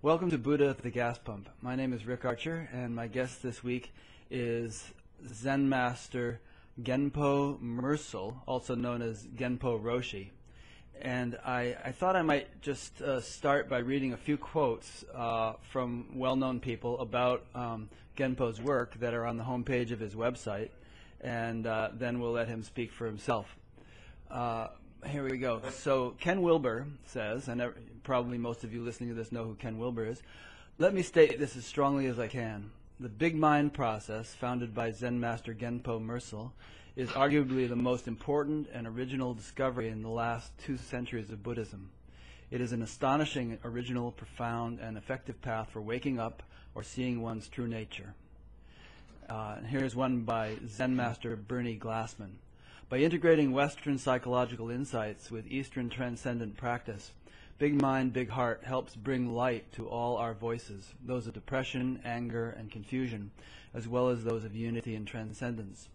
Welcome to Buddha at the Gas Pump. My name is Rick Archer, and my guest this week is Zen Master Genpo Merzel, also known as Genpo Roshi. And I, I thought I might just uh, start by reading a few quotes uh, from well known people about um, Genpo's work that are on the homepage of his website, and uh, then we'll let him speak for himself. Here we go. So Ken Wilber says, and probably most of you listening to this know who Ken Wilber is. Let me state this as strongly as I can. The big mind process, founded by Zen master Genpo Merzel, is arguably the most important and original discovery in the last two centuries of Buddhism. It is an astonishing, original, profound, and effective path for waking up or seeing one's true nature. Uh, here's one by Zen master Bernie Glassman. By integrating Western psychological insights with Eastern transcendent practice, Big Mind, Big Heart helps bring light to all our voices, those of depression, anger, and confusion, as well as those of unity and transcendence.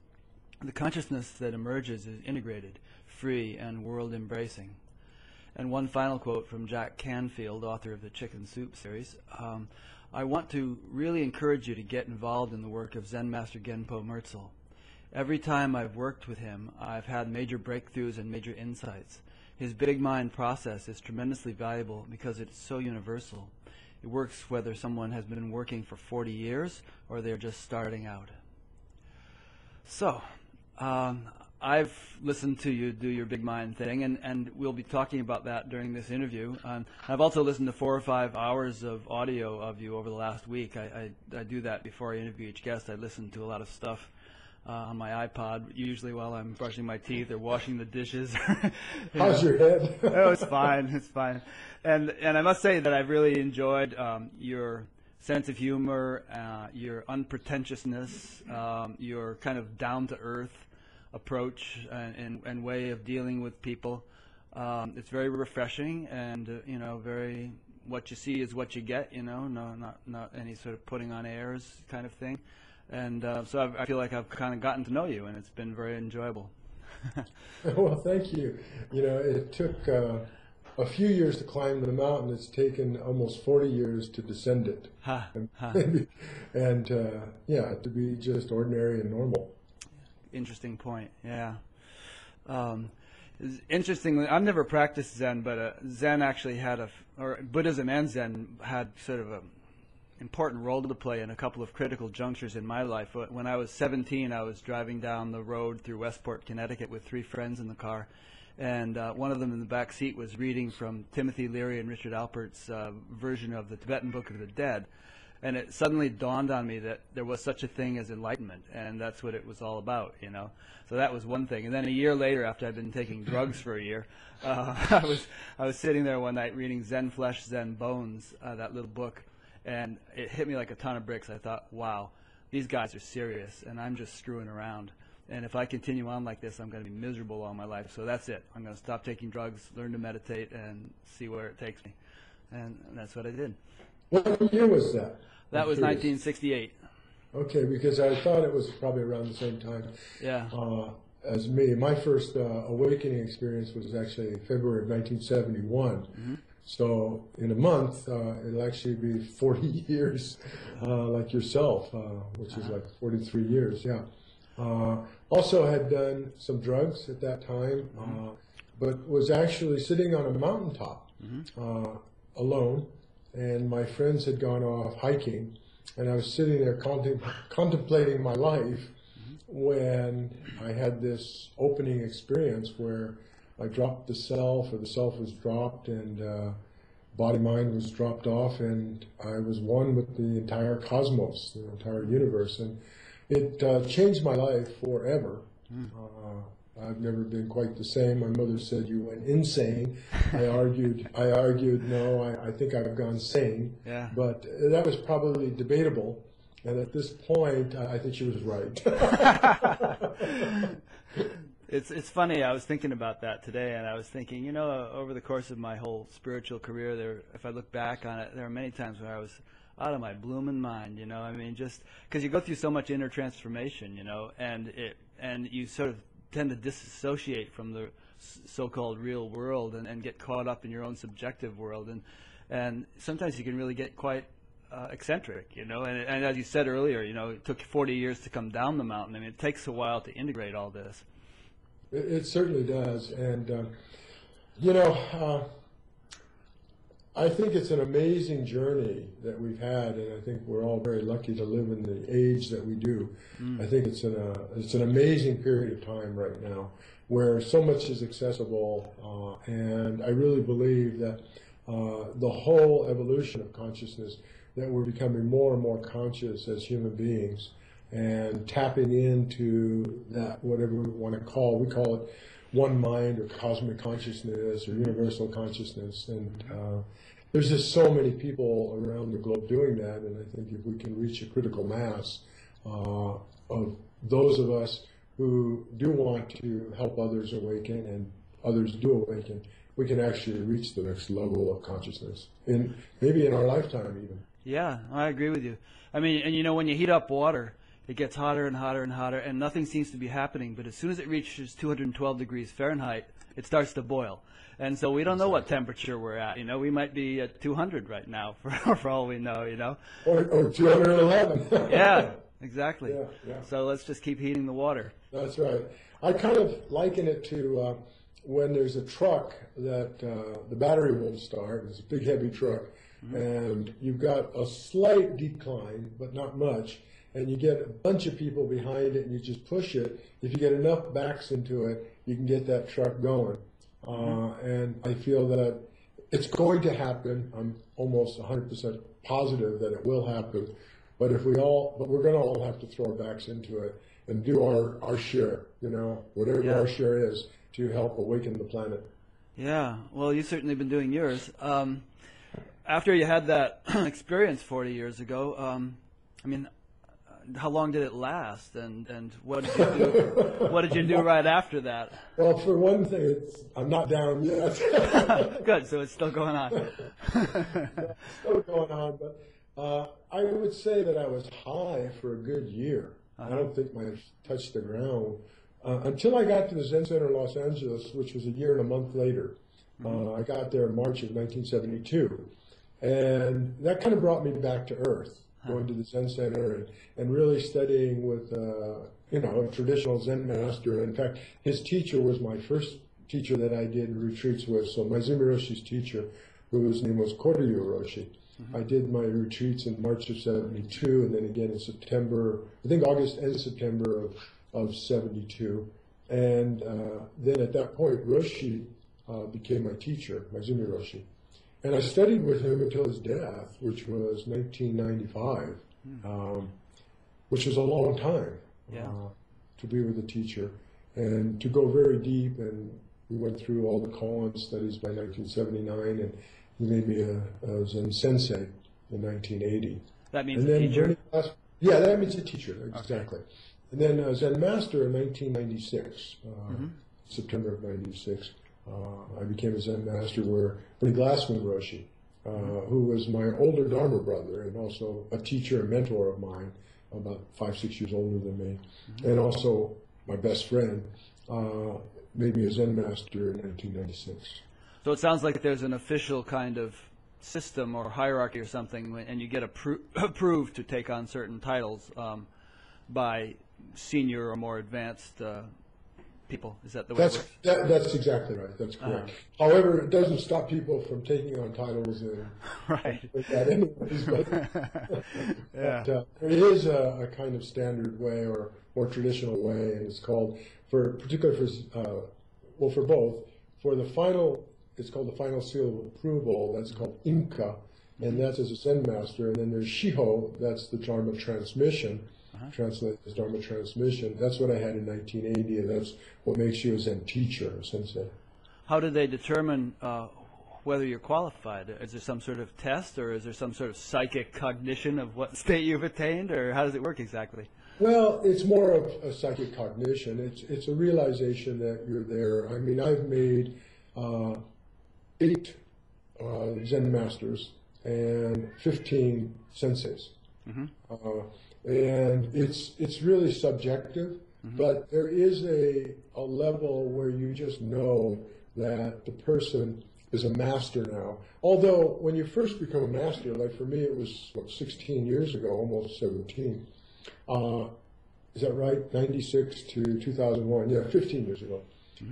The consciousness that emerges is integrated, free, and world embracing. And one final quote from Jack Canfield, author of the Chicken Soup series. Um, I want to really encourage you to get involved in the work of Zen Master Genpo Merzel. Every time I've worked with him, I've had major breakthroughs and major insights. His big mind process is tremendously valuable because it's so universal. It works whether someone has been working for 40 years or they're just starting out. So, um, I've listened to you do your big mind thing, and, and we'll be talking about that during this interview. Um, I've also listened to four or five hours of audio of you over the last week. I, I, I do that before I interview each guest. I listen to a lot of stuff uh, on my iPod, usually while I'm brushing my teeth or washing the dishes. How's know. your head? oh, it's fine. It's fine. And and I must say that I've really enjoyed um, your sense of humor, uh, your unpretentiousness, um, your kind of down to earth approach and, and, and, way of dealing with people. Um, it's very refreshing and uh, you know very what you see is what you get. You know, no not not any sort of putting on airs kind of thing and uh, so I've, i feel like I've kind of gotten to know you, and it's been very enjoyable. well, thank you. You know, it took uh, a few years to climb the mountain. It's taken almost 40 years to descend it. Ha, and, ha. and uh, yeah, to be just ordinary and normal. Interesting point. Yeah. Um, interestingly, I've never practiced Zen, but uh, Zen actually had a, or Buddhism and Zen had sort of a important role to play in a couple of critical junctures in my life. When I was 17, I was driving down the road through Westport, Connecticut, with three friends in the car, and uh, one of them in the back seat was reading from Timothy Leary and Richard Alpert's uh, version of the Tibetan Book of the Dead. And it suddenly dawned on me that there was such a thing as enlightenment, and that's what it was all about, you know. So that was one thing. And then a year later, after I'd been taking drugs for a year, uh, I was I was sitting there one night reading Zen Flesh, Zen Bones, uh, that little book, and it hit me like a ton of bricks. I thought, wow, these guys are serious, and I'm just screwing around. And if I continue on like this, I'm going to be miserable all my life. So that's it. I'm going to stop taking drugs, learn to meditate, and see where it takes me. And that's what I did. What year was that? That I'm was curious. 1968. Okay, because I thought it was probably around the same time. Yeah. Uh, as me, my first uh, awakening experience was actually February of 1971. Mm-hmm. So in a month, uh, it'll actually be 40 years, uh, like yourself, uh, which is like 43 years. Yeah. Uh, also had done some drugs at that time, mm-hmm. but was actually sitting on a mountaintop mm-hmm. Uh, alone, and my friends had gone off hiking, and I was sitting there contem- contemplating my life mm-hmm. when I had this opening experience where I dropped the self, or the self was dropped, and uh, body mind was dropped off, and I was one with the entire cosmos, the entire universe, and it uh, changed my life forever. Mm. Uh, I've never been quite the same. My mother said you went insane. I argued. I argued. No, I, I think I've gone sane. Yeah. But that was probably debatable. And at this point, I think she was right. It's it's funny. I was thinking about that today, and I was thinking, you know, over the course of my whole spiritual career, there, if I look back on it, there are many times where I was out of my blooming mind. You know, I mean, just because you go through so much inner transformation, you know, and it and you sort of tend to disassociate from the so-called real world and, and get caught up in your own subjective world and and sometimes you can really get quite uh, eccentric, you know. And, and as you said earlier, you know, it took 40 years to come down the mountain. I mean, it takes a while to integrate all this. It, it certainly does, and uh, you know, uh, I think it's an amazing journey that we've had, and I think we're all very lucky to live in the age that we do. I think it's an uh, it's an amazing period of time right now where so much is accessible, uh, and I really believe that uh, the whole evolution of consciousness that we're becoming more and more conscious as human beings and tapping into that whatever we want to call we call it one mind or cosmic consciousness or universal consciousness. And uh, there's just so many people around the globe doing that. And I think if we can reach a critical mass uh, of those of us who do want to help others awaken and others do awaken we can actually reach the next level of consciousness in maybe in our lifetime even. Yeah, I agree with you. I mean, and you know, when you heat up water, it gets hotter and hotter and hotter, and nothing seems to be happening. But as soon as it reaches 212 degrees Fahrenheit, it starts to boil. And so we don't know what temperature we're at. You know, we might be at 200 right now, for, for all we know. You know. or, or 211 Yeah, exactly. Yeah, yeah. So let's just keep heating the water. That's right. I kind of liken it to uh, when there's a truck that uh, the battery won't start. It's a big, heavy truck, and you've got a slight decline, but not much. And you get a bunch of people behind it, and you just push it. If you get enough backs into it, you can get that truck going. Uh, and I feel that it's going to happen. I'm almost 100% positive that it will happen. But if we all, but we're going to all have to throw our backs into it and do our, our share, you know, whatever Yeah. our share is to help awaken the planet. Yeah, well, you've certainly been doing yours. Um, after you had that experience 40 years ago, um, I mean, how long did it last, and, and what did you do? what did you do right after that? Well, for one thing, it's, I'm not down yet. Good, so it's still going on. still going on, but uh, I would say that I was high for a good year. I don't think my touched the ground uh, until I got to the Zen Center in Los Angeles, which was a year and a month later. Uh, I got there in March of 1972, and that kind of brought me back to earth. Going to the Zen Center and, and really studying with uh, you know a traditional Zen master. In fact, his teacher was my first teacher that I did retreats with. So Maezumi Roshi's teacher, whose name was Koryu Roshi. I did my retreats in March of 72 and then again in September, I think August and September of, of 72. And uh, then at that point, Roshi uh, became my teacher, Maezumi Roshi. And I studied with him until his death, which was 1995, um, which is a long time Yeah. uh, to be with a teacher and to go very deep. And we went through all the koan studies by 1979, and he made me a, a Zen sensei in 1980. That means And a then teacher. last- yeah, that means a teacher, exactly. And then uh, Zen Master in 1996, uh, September of 96. Uh, I became a Zen Master where Bernie Glassman Roshi, uh, who was my older Dharma brother and also a teacher and mentor of mine, about five, six years older than me, and also my best friend, uh, made me a Zen Master in 1996. So it sounds like there's an official kind of system or hierarchy or something, and you get appro- approved to take on certain titles um, by senior or more advanced uh, people. Is that the way That's that, that's exactly right. That's correct. However, it doesn't stop people from taking on titles and Right. that anyways. But, Yeah. but, uh, there is a, a kind of standard way or more traditional way, and it's called for particularly for uh, well for both for the final. It's called the final seal of approval. That's called Inka, and that's as a Zen master. And then there's Shiho. That's the Dharma transmission. Translated as Dharma transmission. That's what I had in 1980, and that's what makes you a Zen teacher, a sensei. How do they determine uh, whether you're qualified? Is there some sort of test, or is there some sort of psychic cognition of what state you've attained, or how does it work exactly? Well, it's more of a psychic cognition. It's it's a realization that you're there. I mean, I've made uh, eight uh, Zen masters and fifteen senseis, uh, and it's it's really subjective. But there is a a level where you just know that the person is a master now. Although when you first become a master, like for me, it was what, 16 years ago, almost 17. Uh, is that right? 96 to 2001. Yeah, 15 years ago.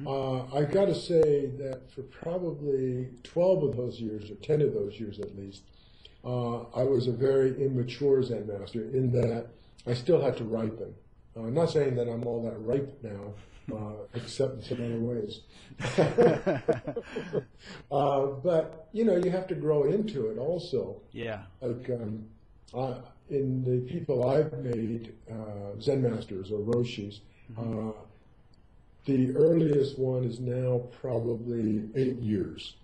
Uh, I've got to say that for probably 12 of those years, or 10 of those years at least, uh, I was a very immature Zen master in that I still had to ripen. Uh, I'm not saying that I'm all that ripe now, uh, except in some other ways. uh, but you know, you have to grow into it also. Yeah. Like um, uh, in the people I've made uh, Zen masters or roshis, uh, the earliest one is now probably eight years.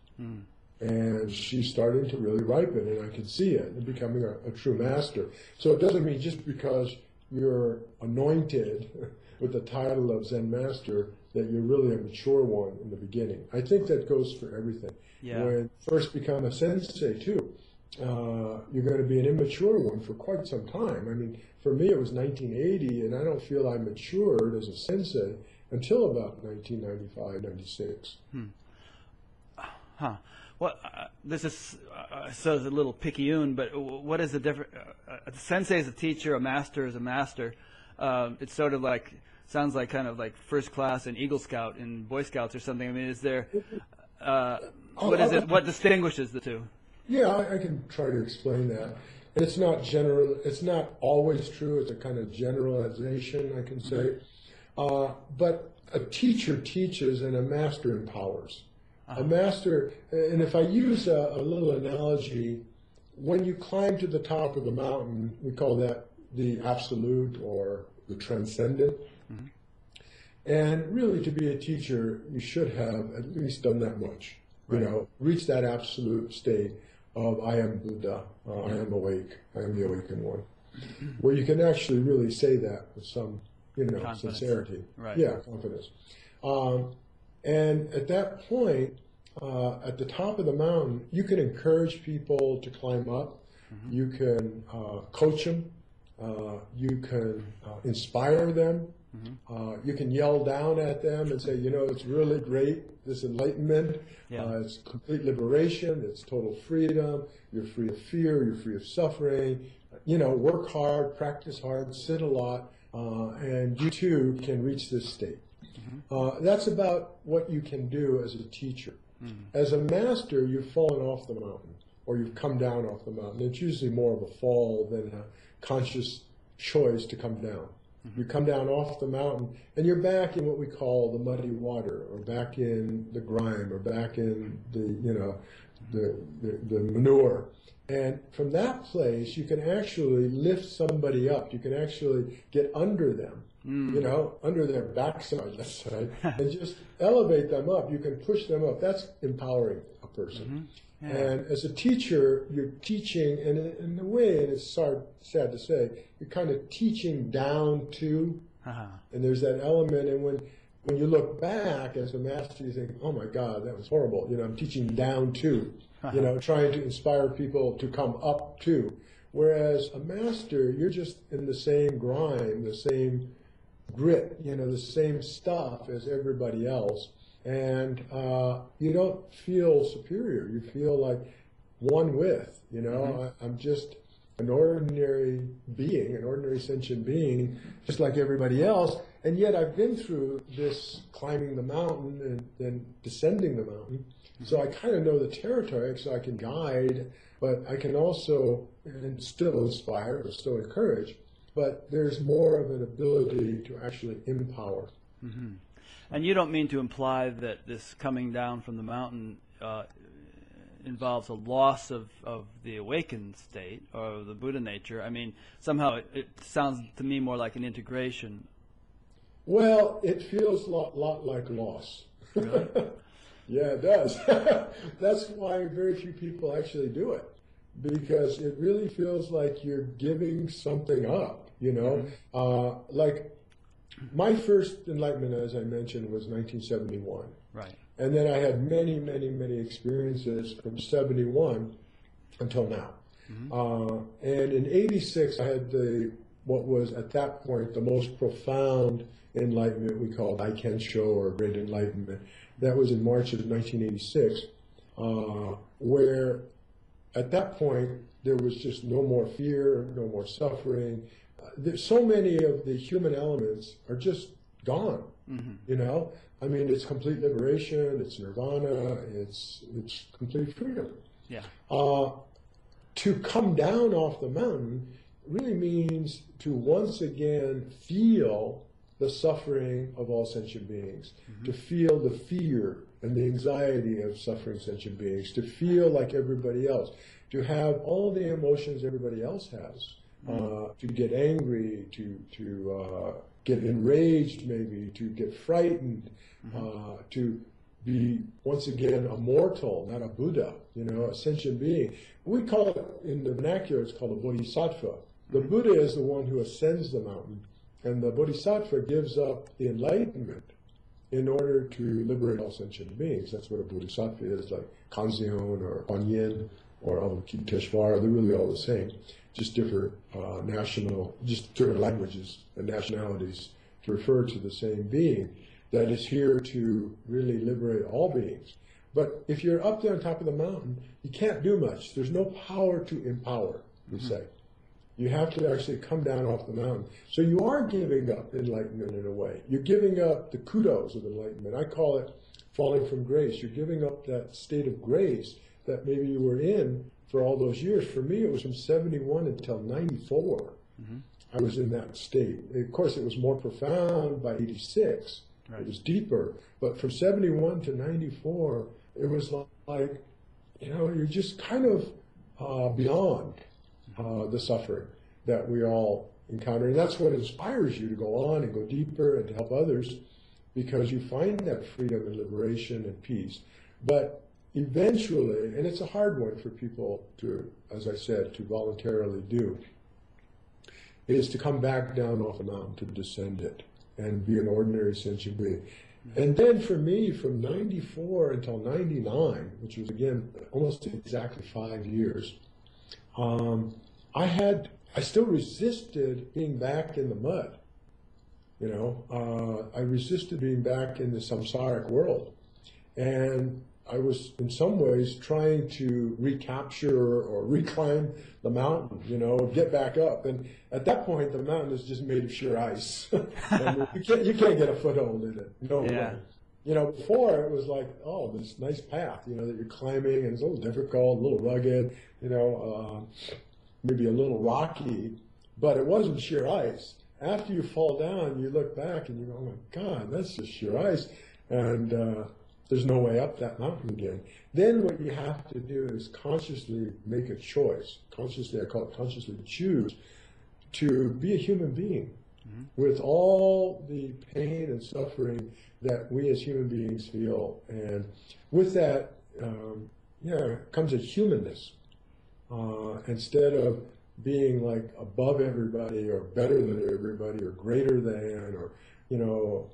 And she's starting to really ripen, and I can see it and becoming a, a true master. So it doesn't mean just because you're anointed with the title of Zen master that you're really a mature one in the beginning. I think that goes for everything. Yeah. When you first become a sensei too, uh, you're going to be an immature one for quite some time. I mean, for me it was 1980, and I don't feel I matured as a sensei until about 1995, 96. Huh. Well, uh, this is uh, sounds a little picayune, but what is the difference? Uh, a sensei is a teacher, a master is a master. Um, it's sort of like sounds like kind of like first class and Eagle Scout and Boy Scouts or something. I mean, is there uh, what is it? What distinguishes the two? Yeah, I, I can try to explain that. And it's not general. It's not always true. It's a kind of generalization, I can say. Uh, but a teacher teaches, and a master empowers. A master, and if I use a, a little analogy, when you climb to the top of the mountain, we call that the absolute or the transcendent. And really, to be a teacher, you should have at least done that much. You know, reach that absolute state of I am Buddha, uh, I am awake, I am the awakened one, where you can actually really say that with some, you know, Confidence. sincerity. Right. Yeah, confidence. Um, and at that point, uh, at the top of the mountain, you can encourage people to climb up. You can uh, coach them. Uh, you can uh, inspire them. Uh, you can yell down at them and say, you know, it's really great, this enlightenment. Yeah. Uh, it's complete liberation. It's total freedom. You're free of fear. You're free of suffering. You know, work hard, practice hard, sit a lot, uh, and you too can reach this state. Mm-hmm. Uh, that's about what you can do as a teacher. Mm-hmm. As a master, you've fallen off the mountain or you've come down off the mountain. It's usually more of a fall than a conscious choice to come down. Mm-hmm. You come down off the mountain and you're back in what we call the muddy water or back in the grime or back in the, you know, the, the, the manure. And from that place, you can actually lift somebody up. You can actually get under them, Mm. you know, under their backside, let's say, and just elevate them up. You can push them up. That's empowering a person. Mm-hmm. And as a teacher, you're teaching, and in, a way, and it's sad, sad to say, you're kind of teaching down to, Uh-huh. and there's that element. And when when you look back as a master, you think, "Oh my God, that was horrible." You know, I'm teaching down to, uh-huh. you know, trying to inspire people to come up to. Whereas a master, you're just in the same grime, the same grit, you know, the same stuff as everybody else, and uh, you don't feel superior. You feel like one with, you know. I, I'm just an ordinary being, an ordinary sentient being, just like everybody else, and yet I've been through this climbing the mountain and then descending the mountain. So I kind of know the territory, so I can guide, but I can also and still inspire, or still encourage. But there's more of an ability to actually empower. And you don't mean to imply that this coming down from the mountain uh, involves a loss of, of the awakened state or the Buddha nature. I mean, somehow it, it sounds to me more like an integration. Well, it feels a lot, lot like loss. yeah, it does. That's why very few people actually do it because it really feels like you're giving something up, you know? Uh, like my first enlightenment, as I mentioned, was 1971. Right. And then I had many, many, many experiences from 71 until now. Uh, and in 86, I had the, what was at that point the most profound enlightenment we called Daikensho or Great Enlightenment. That was in March of 1986. uh, where at that point there was just no more fear, no more suffering. There's so many of the human elements are just gone. You know, I mean, it's complete liberation, it's nirvana, it's it's complete freedom. Yeah. Uh, to come down off the mountain really means to once again feel the suffering of all sentient beings, to feel the fear and the anxiety of suffering sentient beings, to feel like everybody else, to have all the emotions everybody else has, uh, to get angry, to to uh, get enraged, maybe to get frightened, uh, to be once again a mortal, not a Buddha, you know, a sentient being. We call it in the vernacular, it's called a bodhisattva. The Buddha is the one who ascends the mountain, and the bodhisattva gives up the enlightenment in order to liberate all sentient beings. That's what a bodhisattva is, like Kanzeon or Kuan Yin or Avalokiteshvara. They're really all the same, just different uh, national, just different languages and nationalities to refer to the same being that is here to really liberate all beings. But if you're up there on top of the mountain, you can't do much. There's no power to empower, we say. You have to actually come down off the mountain. So you are giving up enlightenment in a way. You're giving up the kudos of enlightenment. I call it falling from grace. You're giving up that state of grace that maybe you were in for all those years. For me, it was from 71 until 94. I was in that state. Of course, it was more profound by 86. Right. It was deeper. But from 71 to 94, it was like, you know, you're just kind of uh, beyond uh, the suffering that we all encounter. And that's what inspires you to go on and go deeper and to help others because you find that freedom and liberation and peace. But eventually, and it's a hard one for people to, as I said, to voluntarily do, is to come back down off the mountain, to descend it, and be an ordinary sentient being. And then for me, from 94 until 99, which was again almost exactly five years, um, I had, I still resisted being back in the mud. You know, uh, I resisted being back in the samsaric world. And I was, in some ways, trying to recapture or reclimb the mountain, you know, get back up. And at that point, the mountain is just made of sheer ice. and you, can't, you can't get a foothold in it. No Yeah. way. You know, before it was like, oh, this nice path, you know, that you're climbing, and it's a little difficult, a little rugged, you know, uh, maybe a little rocky, but it wasn't sheer ice. After you fall down, you look back and you go, oh my God, that's just sheer ice. And uh, there's no way up that mountain again. Then what you have to do is consciously make a choice. Consciously, I call it consciously choose to be a human being with all the pain and suffering that we as human beings feel. And with that, um, yeah, comes a humanness. Uh, instead of being like above everybody or better than everybody or greater than or, you know,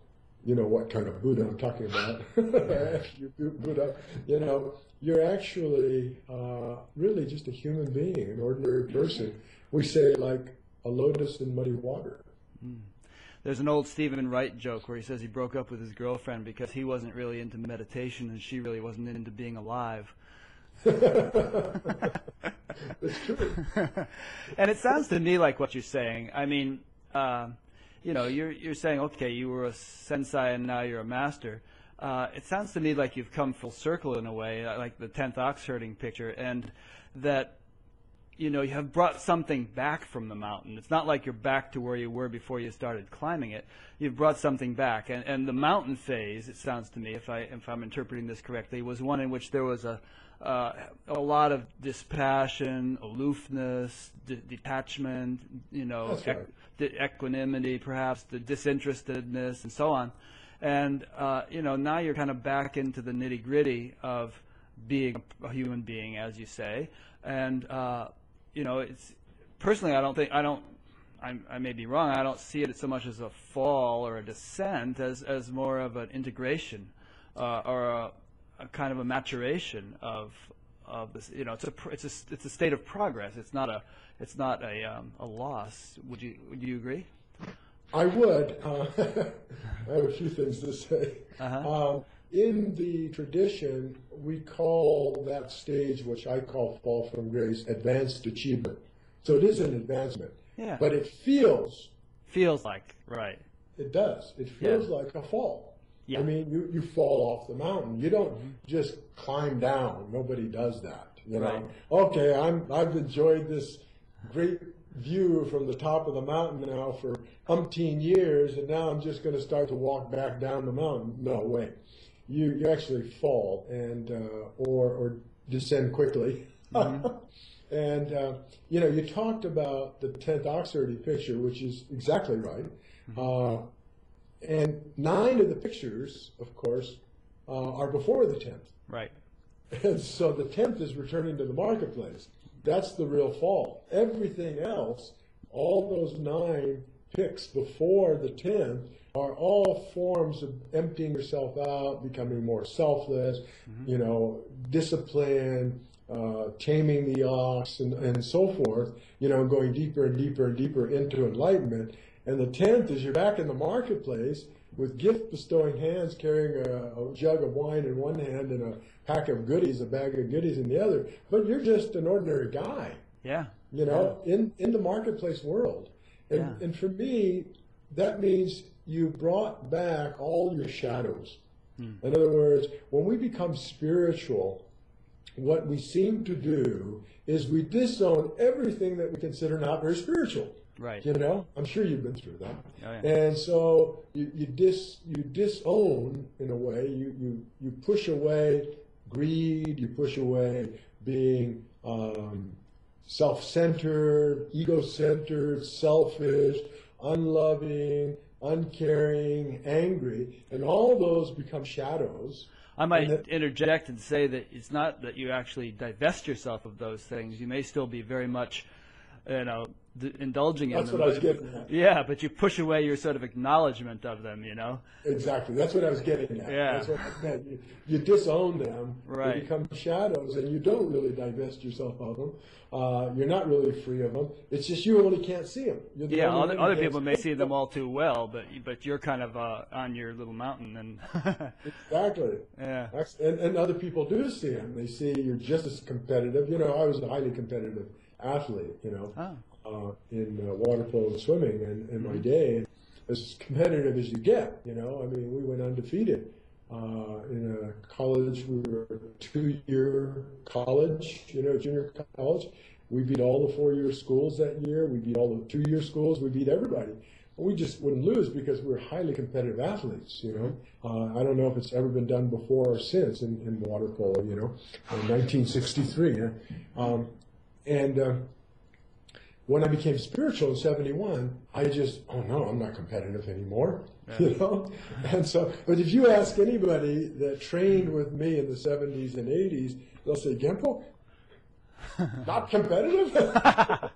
you know what kind of Buddha I'm talking about. you Buddha, you know, you're actually uh, really just a human being, an ordinary person. We say like a lotus in muddy water. There's an old Steven Wright joke where he says he broke up with his girlfriend because he wasn't really into meditation and she really wasn't into being alive. It's true. and it sounds to me like what you're saying. I mean, uh, you know, you're you're saying, okay, you were a sensei and now you're a master. Uh, it sounds to me like you've come full circle in a way, uh, like the tenth ox herding picture, and that you know you have brought something back from the mountain. It's not like you're back to where you were before you started climbing it. You've brought something back, and and the mountain phase, it sounds to me, if I if I'm interpreting this correctly, was one in which there was a uh, a lot of dispassion, aloofness, de- detachment, you know, right. The equanimity, perhaps the disinterestedness, and so on. And uh, you know, now you're kind of back into the nitty gritty of being a human being, as you say. And uh, you know, it's personally, I don't think I don't. I'm, I may be wrong. I don't see it so much as a fall or a descent as as more of an integration uh, or a, a kind of a maturation of of this. You know, it's a it's a it's a state of progress. It's not a it's not a um, a loss. Would you would you agree? I would. Uh, I have a few things to say. Uh-huh. Um, in the tradition, we call that stage, which I call fall from grace, advanced achievement. So it is an advancement. Yeah. But it feels, Feels like right. it does, it feels Yeah. like a fall. Yeah. I mean, you, you fall off the mountain. You don't just climb down. Nobody does that. You know, Right. okay, I'm, I've enjoyed this great view from the top of the mountain now for umpteen years, and now I'm just going to start to walk back down the mountain. No way. You, you actually fall and, uh, or, or descend quickly. and, uh, you know, you talked about the 10th ox herding picture, which is exactly right. Uh, and nine of the pictures, of course, uh, are before the 10th. Right. And so the 10th is returning to the marketplace. That's the real fall. Everything else, all those nine picks before the 10th, are all forms of emptying yourself out, becoming more selfless, you know, discipline, uh, taming the ox, and, and so forth, you know, going deeper and deeper and deeper into enlightenment. And the 10th is you're back in the marketplace with gift bestowing hands carrying a, a jug of wine in one hand and a pack of goodies, a bag of goodies in the other, but you're just an ordinary guy Yeah. you know, in, in the marketplace world. And, Yeah. and for me, that means you brought back all your shadows. Hmm. In other words, when we become spiritual, what we seem to do is we disown everything that we consider not very spiritual. Right. You know, I'm sure you've been through that. Oh, yeah. And so you, you dis you disown in a way. You you you push away greed. You push away being um, self-centered, ego-centered, selfish, unloving, uncaring, angry, and all those become shadows. I might that- interject and say that it's not that you actually divest yourself of those things. You may still be very much, you know, d- indulging in That's them. what I was getting at. Yeah, but you push away your sort of acknowledgement of them. You know. Exactly. That's what I was getting at. Yeah. That's what I meant. You, you disown them. Right. They become shadows, and you don't really divest yourself of them. Uh, you're not really free of them. It's just you only can't see them. You're the Yeah, other, other people may see see them all too well, but but you're kind of uh, on your little mountain, and Exactly. yeah, And, and other people do see them. They see you're just as competitive. You know, I was highly competitive athlete, you know, Oh. uh, in uh, water polo and swimming in, in my day. As competitive as you get, you know. I mean, we went undefeated. Uh, in a college, we were a two-year college, you know, junior college. We beat all the four-year schools that year. We beat all the two-year schools. We beat everybody. We just wouldn't lose because we were highly competitive athletes, you know. Uh, I don't know if it's ever been done before or since in, in water polo, you know, in 1963. yeah. Um, and uh, when I became spiritual in 71, I just, oh no, I'm not competitive anymore, you know? And so, but if you ask anybody that trained with me in the 70s and 80s, they'll say, Genpo, not competitive?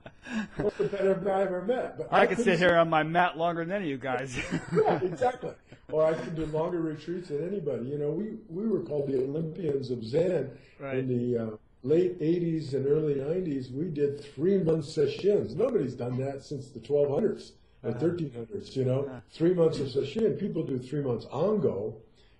Most competitive guy I ever met. But I could couldn't sit here on my mat longer than any of you guys. yeah, exactly. Or I could do longer retreats than anybody. You know, we, we were called the Olympians of Zen Right. in the uh, late 80s and early 90s. We did three month sessions. Nobody's done that since the 1200s or 1300s, you know. Three months of session. People do three months ango,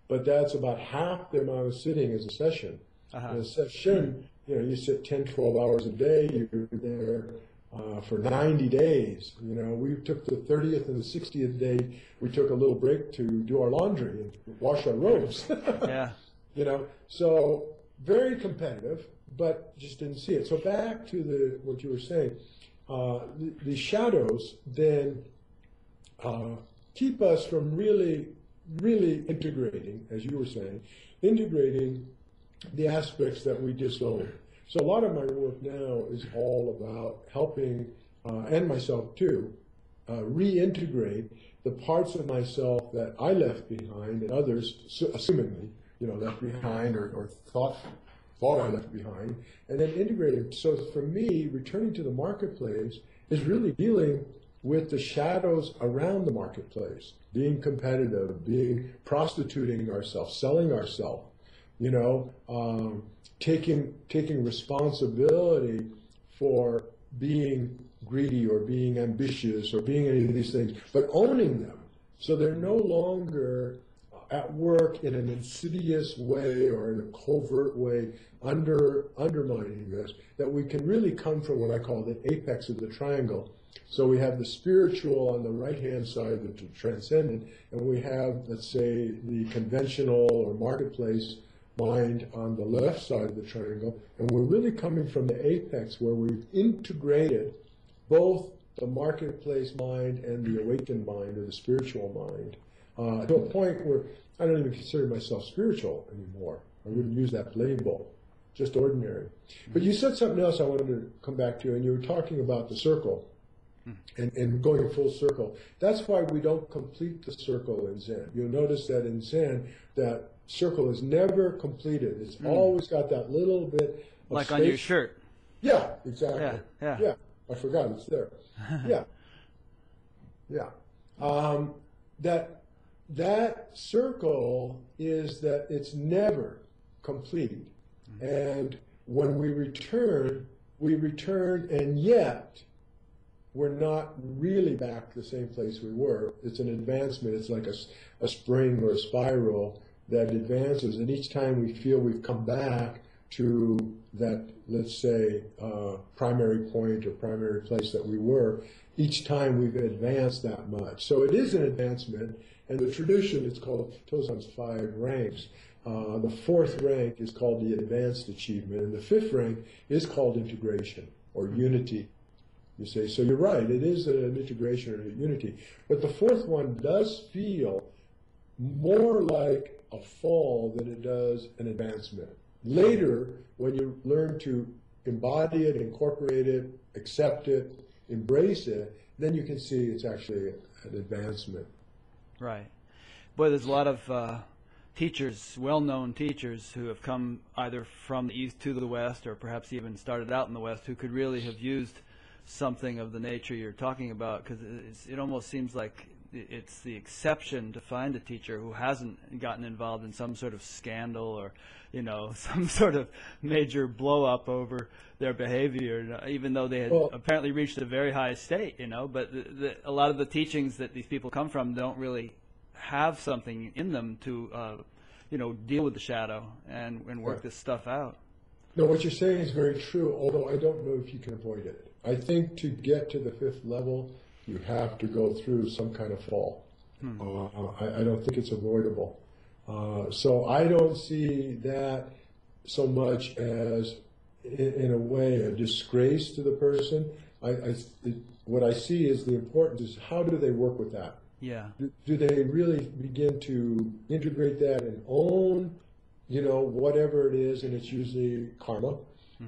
but that's about half the amount of sitting as a session. Uh-huh. A session, you know, you sit 10, 12 hours a day. You're there uh, for 90 days. You know, we took the 30th and the 60th day, we took a little break to do our laundry and wash our robes. yeah, you know, so very competitive, but just didn't see it. So back to the what you were saying, uh, the, the shadows then uh, keep us from really, really integrating, as you were saying, integrating the aspects that we disown. So a lot of my work now is all about helping, uh, and myself too, uh, reintegrate the parts of myself that I left behind and others, assumingly, you know, left behind or, or thought thought I left behind, and then integrating. So for me, returning to the marketplace is really dealing with the shadows around the marketplace, being competitive, being prostituting ourselves, selling ourselves, you know, um, taking taking responsibility for being greedy or being ambitious or being any of these things, but owning them. So they're no longer at work in an insidious way or in a covert way under undermining this, that we can really come from what I call the apex of the triangle. So we have the spiritual on the right hand side, the transcendent, and we have, let's say, the conventional or marketplace mind on the left side of the triangle, and we're really coming from the apex where we've integrated both the marketplace mind and the awakened mind or the spiritual mind uh, to a point where I don't even consider myself spiritual anymore. I wouldn't use that label, just ordinary. But you said something else I wanted to come back to, and you were talking about the circle. And, and going full circle. That's why we don't complete the circle in Zen. You'll notice that in Zen, that circle is never completed. It's always got that little bit of Like on your space. shirt. Yeah, exactly. Yeah, yeah. Yeah, I forgot it's there. yeah, yeah. Um, that that circle is that it's never complete, and when we return, we return, and yet we're not really back to the same place we were. It's an advancement. It's like a, a spring or a spiral that advances, and each time we feel we've come back to that, let's say, uh, primary point or primary place that we were, each time we've advanced that much. So it is an advancement, and the tradition is called Tozan's five ranks. Uh, the fourth rank is called the advanced achievement, and the fifth rank is called integration or unity. You say, so you're right, it is an integration or a unity. But the fourth one does feel more like a fall than it does an advancement. Later, when you learn to embody it, incorporate it, accept it, embrace it, then you can see it's actually an advancement. Right. Boy, there's a lot of uh, teachers, well-known teachers, who have come either from the east to the west, or perhaps even started out in the west, who could really have used something of the nature you're talking about, because it almost seems like it's the exception to find a teacher who hasn't gotten involved in some sort of scandal or, you know, some sort of major blow up over their behavior, even though they had Well- apparently reached a very high state, you know. But the, the, a lot of the teachings that these people come from don't really have something in them to, uh, you know, deal with the shadow and, and work Right. this stuff out. No, what you're saying is very true, although I don't know if you can avoid it. I think to get to the fifth level, you have to go through some kind of fall. Uh, I, I don't think it's avoidable. Uh, so I don't see that so much as, in, in a way, a disgrace to the person. I, I, it, what I see is the importance is how do they work with that? Yeah. do, do they really begin to integrate that and own, you know, whatever it is, and it's usually karma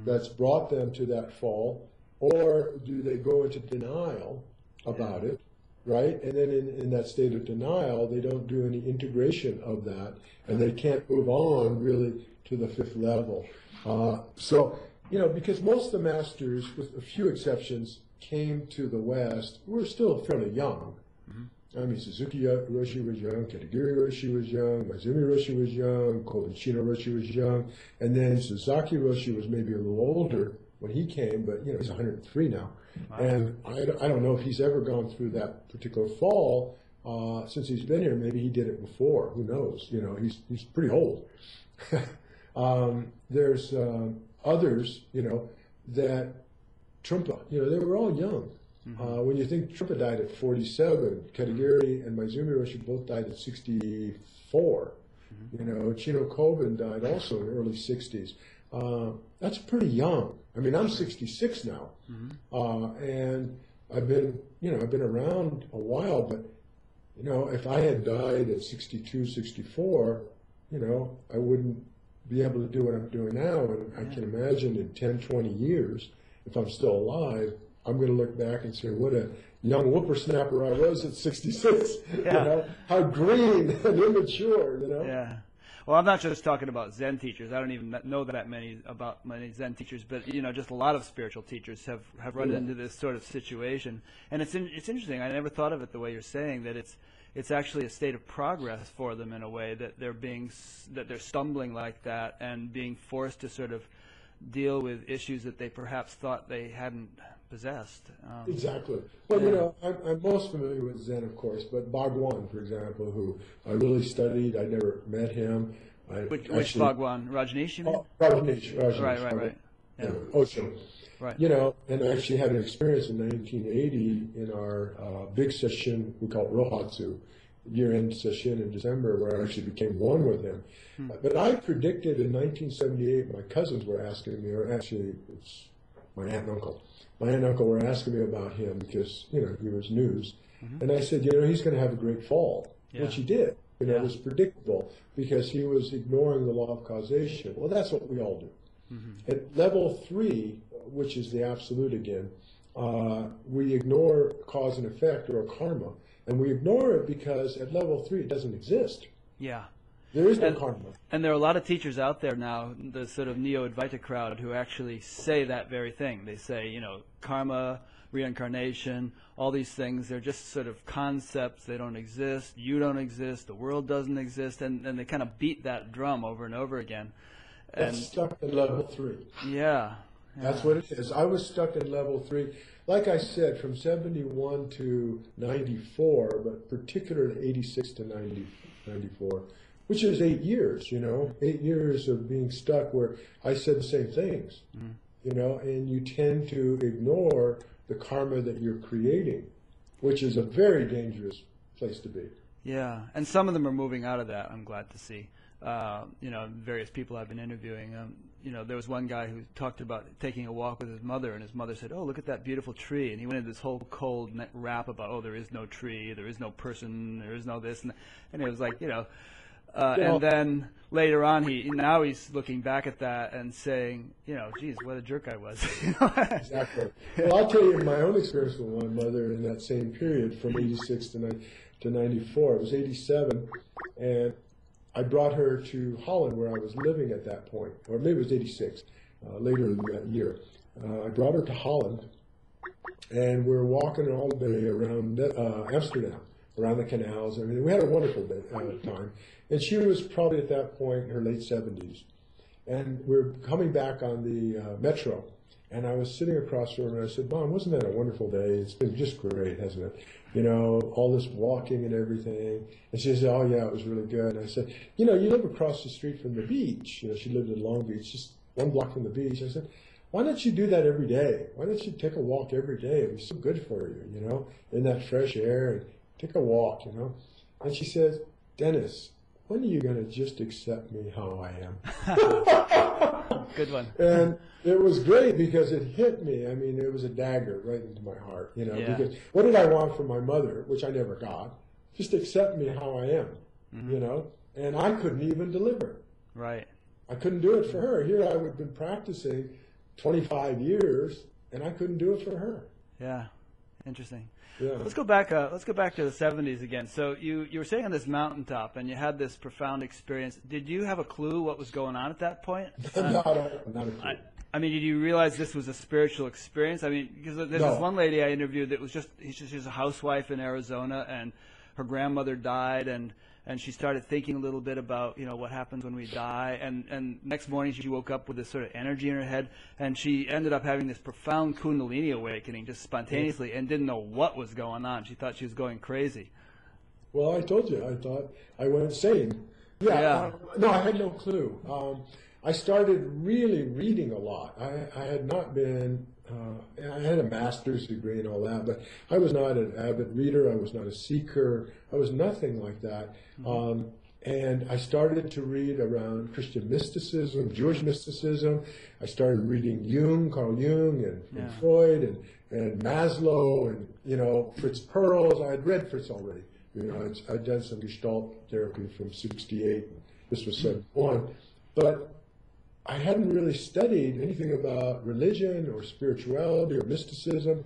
that's brought them to that fall, or do they go into denial about it, right? And then in, in that state of denial, they don't do any integration of that, and they can't move on really to the fifth level. Uh, so, you know, because most of the masters, with a few exceptions, came to the West, who were still fairly young. I mean, Suzuki Roshi was young, Katagiri Roshi was young, Maezumi Roshi was young, Kobun Chino Roshi was young, and then Sasaki Roshi was maybe a little older when he came, but you know he's 103 now, and I, don't- I don't know if he's ever gone through that particular fall uh, since he's been here. Maybe he did it before. Who knows? You know, he's he's pretty old. um, there's uh, others, you know, that Trungpa, you know, they were all young. Uh, when you think Trungpa died at 47, Katagiri and Maezumi Roshi both died at 64. You know, Chino Kobun died also in the early 60s. Uh, that's pretty young. I mean, I'm 66 now, uh, and I've been, you know, I've been around a while. But you know, if I had died at 62, 64, you know, I wouldn't be able to do what I'm doing now. And I can imagine in 10, 20 years, if I'm still alive, I'm going to look back and say, what a young whippersnapper I was at 66. You know, how green and immature, you know? Yeah. Well, I'm not just talking about Zen teachers. I don't even know that many about many Zen teachers, but you know, just a lot of spiritual teachers have have run Yeah. into this sort of situation, and it's in, it's interesting. I never thought of it the way you're saying that it's it's actually a state of progress for them in a way that they're being that they're stumbling like that and being forced to sort of deal with issues that they perhaps thought they hadn't possessed. Um, Exactly. Well, you know, I'm, I'm most familiar with Zen, of course, but Bhagwan, for example, who I really studied, I never met him. I which, which Bhagwan? Rajneesh, you mean? Oh, Rajneesh, Rajneesh, right, right, right. Yeah. Yeah, Osho. Right. You know, and I actually had an experience in 1980 in our uh, big session, we call it Rohatsu, year-end session in December, where I actually became one with him. Hmm. But I predicted in 1978, my cousins were asking me, or actually it's my aunt and uncle, my aunt and uncle were asking me about him because, you know, he was news. And I said, you know, he's going to have a great fall, Mm-hmm. Yeah. which he did. You know, Yeah. it was predictable because he was ignoring the law of causation. Well, that's what we all do. Mm-hmm. At level three, which is the absolute again, uh, we ignore cause and effect or karma. And we ignore it because at level three, it doesn't exist. Yeah. There is no And- karma. And there are a lot of teachers out there now, the sort of neo Advaita crowd, who actually say that very thing. They say, you know, karma, reincarnation, all these things, they're just sort of concepts. They don't exist. You don't exist. The world doesn't exist. And, and they kind of beat that drum over and over again. And That's stuck at level three. yeah. That's what it is. I was stuck at level three. Like I said, from 71 to 94, but particularly 86 to 90, 94, which is eight years, you know, eight years of being stuck where I said the same things, you know, and you tend to ignore the karma that you're creating, which is a very dangerous place to be. Yeah, and some of them are moving out of that. I'm glad to see. Uh, you know, various people I've been interviewing. Um, you know, there was one guy who talked about taking a walk with his mother, and his mother said, "Oh, look at that beautiful tree," and he went into this whole cold rap about, "Oh, there is no tree, there is no person, there is no this," and, and it was like, you know. Uh, Yeah. and then later on, he now he's looking back at that and saying, you know, geez, what a jerk I was. Exactly. Well, I'll tell you my own experience with my mother in that same period from 86 to, 9, to 94. It was 87, and I brought her to Holland where I was living at that point, or maybe it was 86, uh, later in that year. Uh, I brought her to Holland, and we are walking all day around uh, Amsterdam, around the canals. I mean, we had a wonderful day, uh, time. And she was probably at that point in her late 70s. And we we're coming back on the uh, metro, and I was sitting across from her, and I said, Mom, wasn't that a wonderful day? It's been just great, hasn't it? You know, all this walking and everything. And she said, Oh, yeah, it was really good. And I said, You know, you live across the street from the beach. You know, she lived in Long Beach, just one block from the beach. I said, Why don't you do that every day? Why don't you take a walk every day? It'd be so good for you, you know, in that fresh air and take a walk, you know. And she says, Dennis, when are you going to just accept me how I am? Good one. and it was great because it hit me. I mean, it was a dagger right into my heart, you know. Yeah. Because what did I want from my mother, which I never got? Just accept me how I am, Mm-hmm. you know. And I couldn't even deliver. Right. I couldn't do it for her. Here I had been practicing 25 years, and I couldn't do it for her. Yeah. Interesting. Yeah. Let's go back. Uh, let's go back to the '70s again. So you you were sitting on this mountaintop and you had this profound experience. Did you have a clue what was going on at that point? Uh, not, a, not a clue. I, I mean, did you realize this was a spiritual experience? I mean, because there's No. this one lady I interviewed that was just she's just a housewife in Arizona, and her grandmother died, and and she started thinking a little bit about you know what happens when we die, and and next morning she woke up with this sort of energy in her head, and she ended up having this profound Kundalini awakening just spontaneously, and didn't know what was going on. She thought she was going crazy. Well, I told you, I thought I went insane. Yeah. Yeah. uh, no, I had no clue. Um, I started really reading a lot. I, I had not been, uh, I had a master's degree and all that, but I was not an avid reader. I was not a seeker. I was nothing like that. Um, and I started to read around Christian mysticism, Jewish mysticism. I started reading Jung, Carl Jung, and, and Freud, and, and Maslow, and you know Fritz Perls. I had read Fritz already. You know, I'd, I'd done some Gestalt therapy from '68. This was '71, but I hadn't really studied anything about religion or spirituality or mysticism,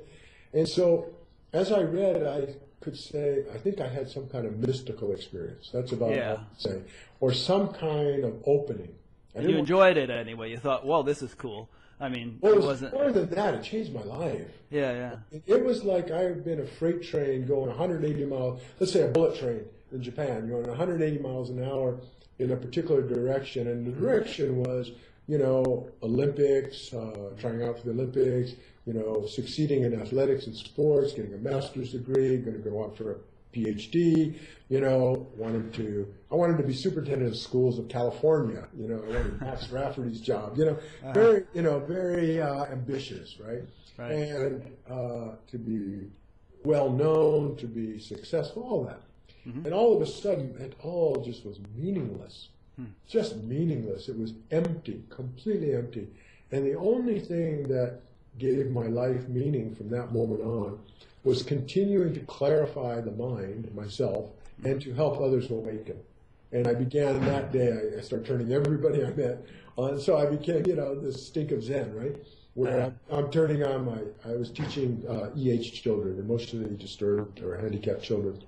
and so as I read, I could say I think I had some kind of mystical experience. That's about Yeah. all I say, or some kind of opening. You enjoyed it anyway. You thought, well, this is cool. I mean, well, it was wasn't. more than that. It changed my life. Yeah, yeah. It- It was like I've been a freight train going 180 miles, let's say a bullet train in Japan, going 180 miles an hour in a particular direction, and the direction was you know, Olympics, uh, trying out for the Olympics, you know, succeeding in athletics and sports, getting a master's degree, going to go out for a PhD, you know, wanted to, I wanted to be superintendent of schools of California, you know, I wanted Max Rafferty's job, you know, very, you know, very uh, ambitious, right? Right. And uh, to be well known, to be successful, all that. And all of a sudden, it all just was meaningless. Just meaningless. It was empty, completely empty. And the only thing that gave my life meaning from that moment on was continuing to clarify the mind, myself, and to help others awaken. And I began that day, I, I started turning everybody I met on. So I became, you know, this stink of Zen, right? Where I'm, I'm turning on my, I was teaching uh, EH children, emotionally disturbed or handicapped children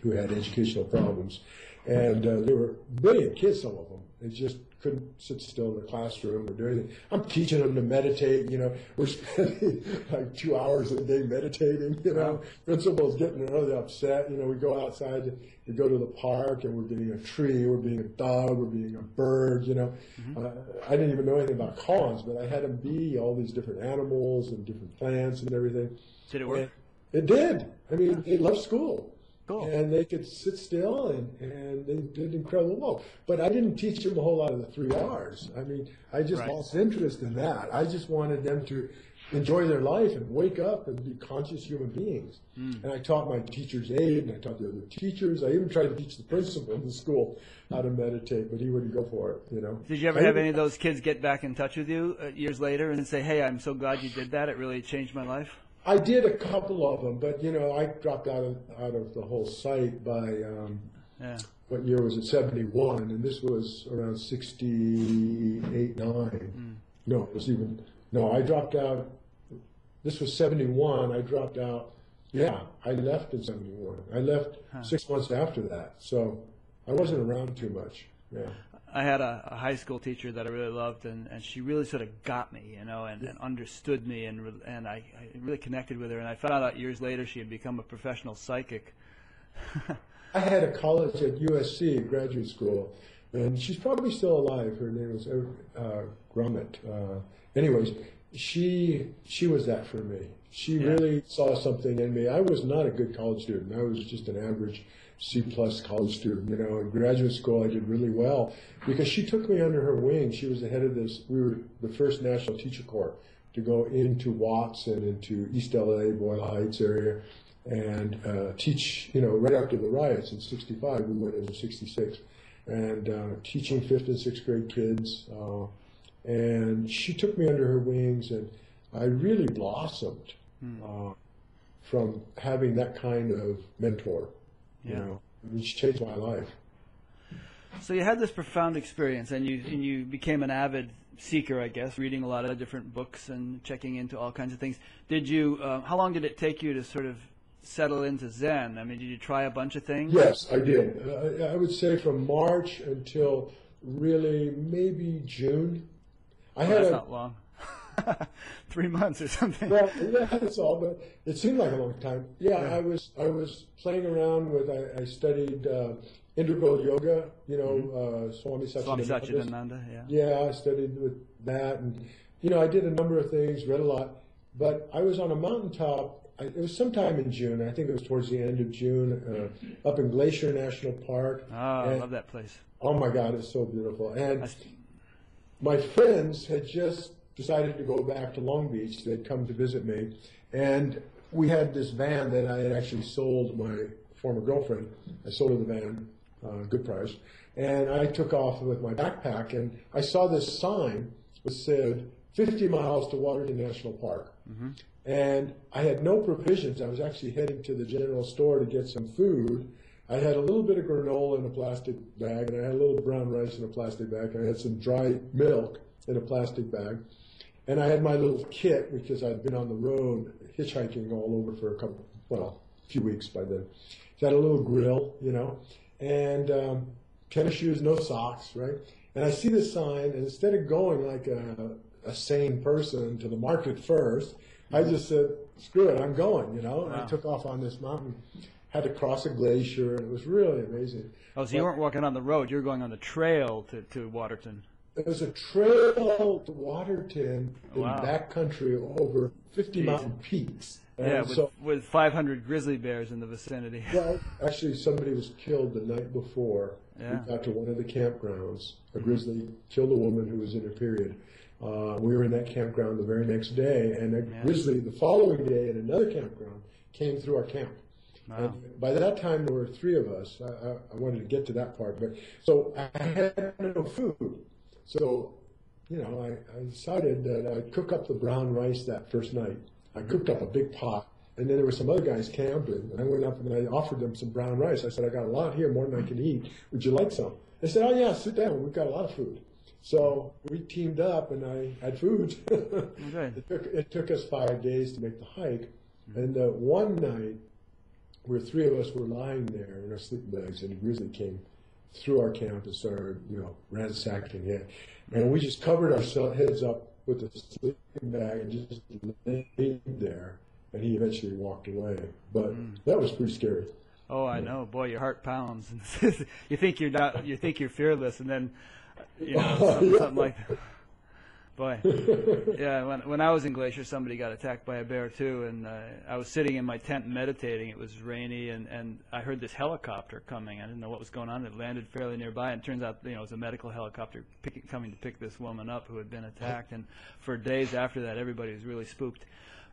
who had educational problems. And uh, there were brilliant kids, some of them. They just couldn't sit still in the classroom or do anything. I'm teaching them to meditate, you know. We're spending like two hours a day meditating, you know. Principal's getting really upset. You know, we go outside, we go to the park and we're being a tree, we're being a dog, we're being a bird, you know. Uh, I didn't even know anything about koans, but I had them be all these different animals and different plants and everything. Did it work? And it did. I mean, they loved school. Cool. And they could sit still and, and they did incredible work. But I didn't teach them a whole lot of the three R's. I mean, I just Right. lost interest in that. I just wanted them to enjoy their life and wake up and be conscious human beings. Hmm. And I taught my teacher's aide and I taught the other teachers. I even tried to teach the principal in the school how to meditate, but he wouldn't go for it, you know. Did you ever I have even- any of those kids get back in touch with you uh, years later and say, "Hey, I'm so glad you did that. It really changed my life." I did a couple of them, but you know, I dropped out of out of the whole site by um, Yeah. what year was it? Seventy one, and this was around sixty eight nine. No, it was even no. I dropped out. This was seventy one. I dropped out. Yeah, I left in seventy one. I left six months after that, so I wasn't around too much. Yeah. I had a, a high school teacher that I really loved, and, and she really sort of got me, you know, and, and understood me, and and I, I really connected with her. And I found out years later she had become a professional psychic. I had a college at USC, graduate school, and she's probably still alive. Her name was uh, Grummet. Uh, anyways, she she was that for me. She Yeah. really saw something in me. I was not a good college student. I was just an average C plus college student. You know, in graduate school, I did really well because she took me under her wing. She was the head of this. We were the first national teacher corps to go into Watts and into East LA, Boyle Heights area, and uh, teach. You know, right after the riots in '65, we went into '66, and uh, teaching fifth and sixth grade kids. Uh, and she took me under her wings, and I really blossomed uh, from having that kind of mentor. You Yeah. know, which changed my life. So you had this profound experience, and you and you became an avid seeker, I guess, reading a lot of different books and checking into all kinds of things. Did you? Uh, how long did it take you to sort of settle into Zen? I mean, did you try a bunch of things? Yes, I did. Uh, I would say from March until really maybe June. I Well, had that's a not long. Three months or something. well, yeah, that's all, but it seemed like a long time. Yeah, I was I was playing around with. I, I studied uh, integral yoga. You know, uh, Swami Mm-hmm. Swami yeah. Yeah, I studied with that, and you know, I did a number of things, read a lot. But I was on a mountaintop. I, it was sometime in June. I think it was towards the end of June, uh, up in Glacier National Park. Oh, I love that place. Oh my God, it's so beautiful. And my friends had just decided to go back to Long Beach. They'd come to visit me, and we had this van that I had actually sold my former girlfriend. I sold her the van, uh, good price, and I took off with my backpack, and I saw this sign that said 50 miles to Waterton National Park. And I had no provisions. I was actually heading to the general store to get some food. I had a little bit of granola in a plastic bag, and I had a little brown rice in a plastic bag. I had some dry milk in a plastic bag. And I had my little kit because I'd been on the road hitchhiking all over for a couple, well, a few weeks by then. So I had a little grill, you know, and um, tennis shoes, no socks, right? And I see this sign, and instead of going like a, a sane person to the market first, I just said, screw it, I'm going, you know? And I took off on this mountain, had to cross a glacier, and it was really amazing. Oh, so you weren't walking on the road; you were going on the trail to, to Waterton. Was a trail to Waterton in Wow. backcountry over 50 Jeez. mountain peaks. Yeah, with, so, with 500 grizzly bears in the vicinity. well, actually, somebody was killed the night before. Yeah. We got to one of the campgrounds. A grizzly killed a woman who was in her period. Uh, we were in that campground the very next day, and a Yeah. grizzly the following day in another campground came through our camp. Wow. And by that time, there were three of us. I, I, I wanted to get to that part, but so I had no food. So, you know, I, I decided that I'd cook up the brown rice that first night. I cooked up a big pot, and then there were some other guys camping, and I went up and I offered them some brown rice. I said, I got a lot here, more than I can eat. Would you like some? They said, Oh yeah, sit down. We've got a lot of food. So we teamed up, and I had food. good. it took it took us five days to make the hike, and uh, one night where three of us were lying there in our sleeping bags, and a grizzly came through our camp and started, you know, ransacking it. And we just covered our heads up with a sleeping bag and just laid there. And he eventually walked away. But mm. that was pretty scary. Oh, I know. Boy, your heart pounds. you think you're not. You think you're fearless, and then you know something, something like that. Boy, yeah. When when I was in Glacier, somebody got attacked by a bear too, and uh, I was sitting in my tent meditating. It was rainy, and and I heard this helicopter coming. I didn't know what was going on. It landed fairly nearby, and it turns out you know it was a medical helicopter pick, coming to pick this woman up who had been attacked. And for days after that, everybody was really spooked.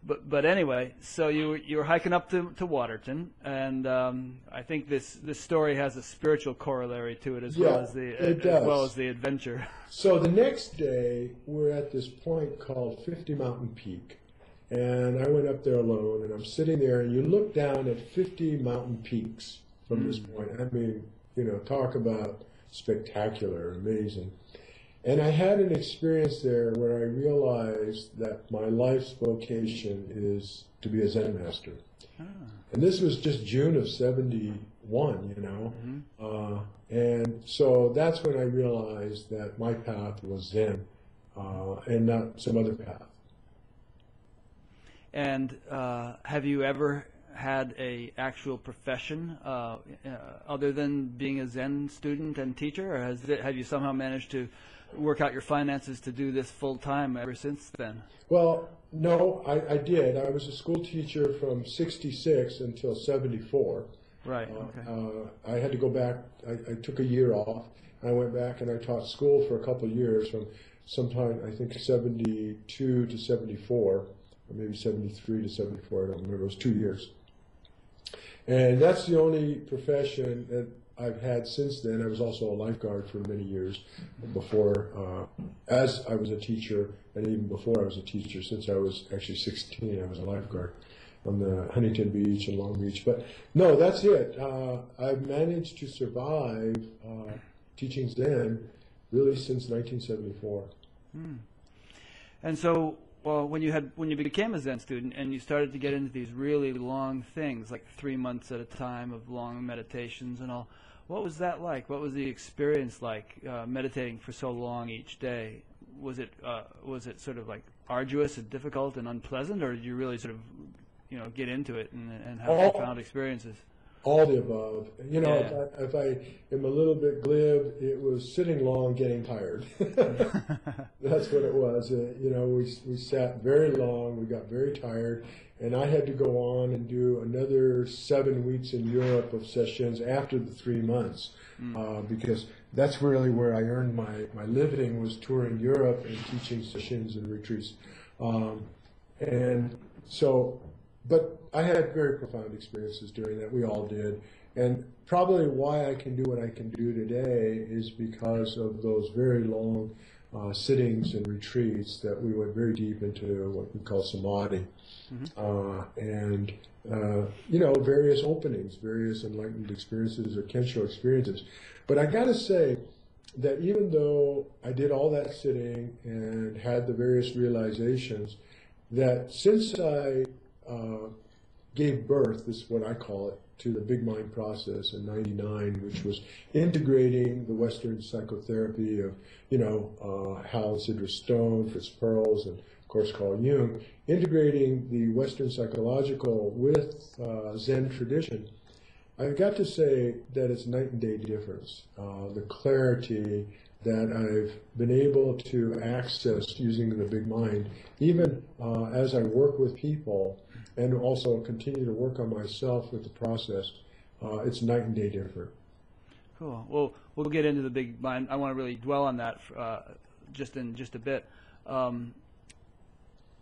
But but anyway, so you you were hiking up to, to Waterton, and um, I think this this story has a spiritual corollary to it as well as the it as well as the adventure. So the next day, we're at this point called 50 Mountain Peak. And I went up there alone, and I'm sitting there, and you look down at 50 mountain peaks from this point. I mean, you know, talk about spectacular, amazing. And I had an experience there where I realized that my life's vocation is to be a Zen master. And this was just June of 71, you know. Uh, and so that's when I realized that my path was Zen uh, and not some other path. And uh, have you ever had a actual profession uh, uh, other than being a Zen student and teacher, or has it, have you somehow managed to work out your finances to do this full time ever since then? Well, no, I, I did. I was a school teacher from 66 until 74. Right. Okay. Uh, I had to go back. I, I took a year off. I went back and I taught school for a couple of years, from sometime I think '72 to '74, or maybe '73 to '74. I don't remember. It was two years, and that's the only profession that I've had since then. I was also a lifeguard for many years before, uh, as I was a teacher, and even before I was a teacher. Since I was actually 16, I was a lifeguard on the Huntington Beach and Long Beach. But no, that's it. Uh, I've managed to survive uh, teaching Zen really since 1974. And so, well, when you had when you became a Zen student and you started to get into these really long things, like three months at a time of long meditations and all, what was that like? What was the experience like uh, meditating for so long each day? Was it uh, was it sort of like arduous and difficult and unpleasant, or did you really sort of you know get into it and, and have Oh. profound experiences? All the above. You know, Yeah. if, I, if I am a little bit glib, it was sitting long, getting tired. That's what it was. Uh, you know, we, we sat very long, we got very tired, and I had to go on and do another seven weeks in Europe of sessions after the three months, uh, because that's really where I earned my, my living was touring Europe and teaching sessions and retreats. Um, and so, but I had very profound experiences doing that. We all did. And probably why I can do what I can do today is because of those very long uh, sittings and retreats that we went very deep into what we call samadhi. Uh, and, uh, you know, various openings, various enlightened experiences or kensho experiences. But I got to say that even though I did all that sitting and had the various realizations, that since I uh, gave birth, this is what I call it, to the Big Mind process in '99, which was integrating the Western psychotherapy of, you know, uh, Hal Sidra Stone, Fritz Perls, and of course Carl Jung, integrating the Western psychological with uh, Zen tradition. I've got to say that it's night and day difference. Uh, the clarity, that I've been able to access using the big mind, even uh, as I work with people and also continue to work on myself with the process, uh, it's night and day different. Cool. Well, we'll get into the big mind. I want to really dwell on that uh, just in just a bit. Um,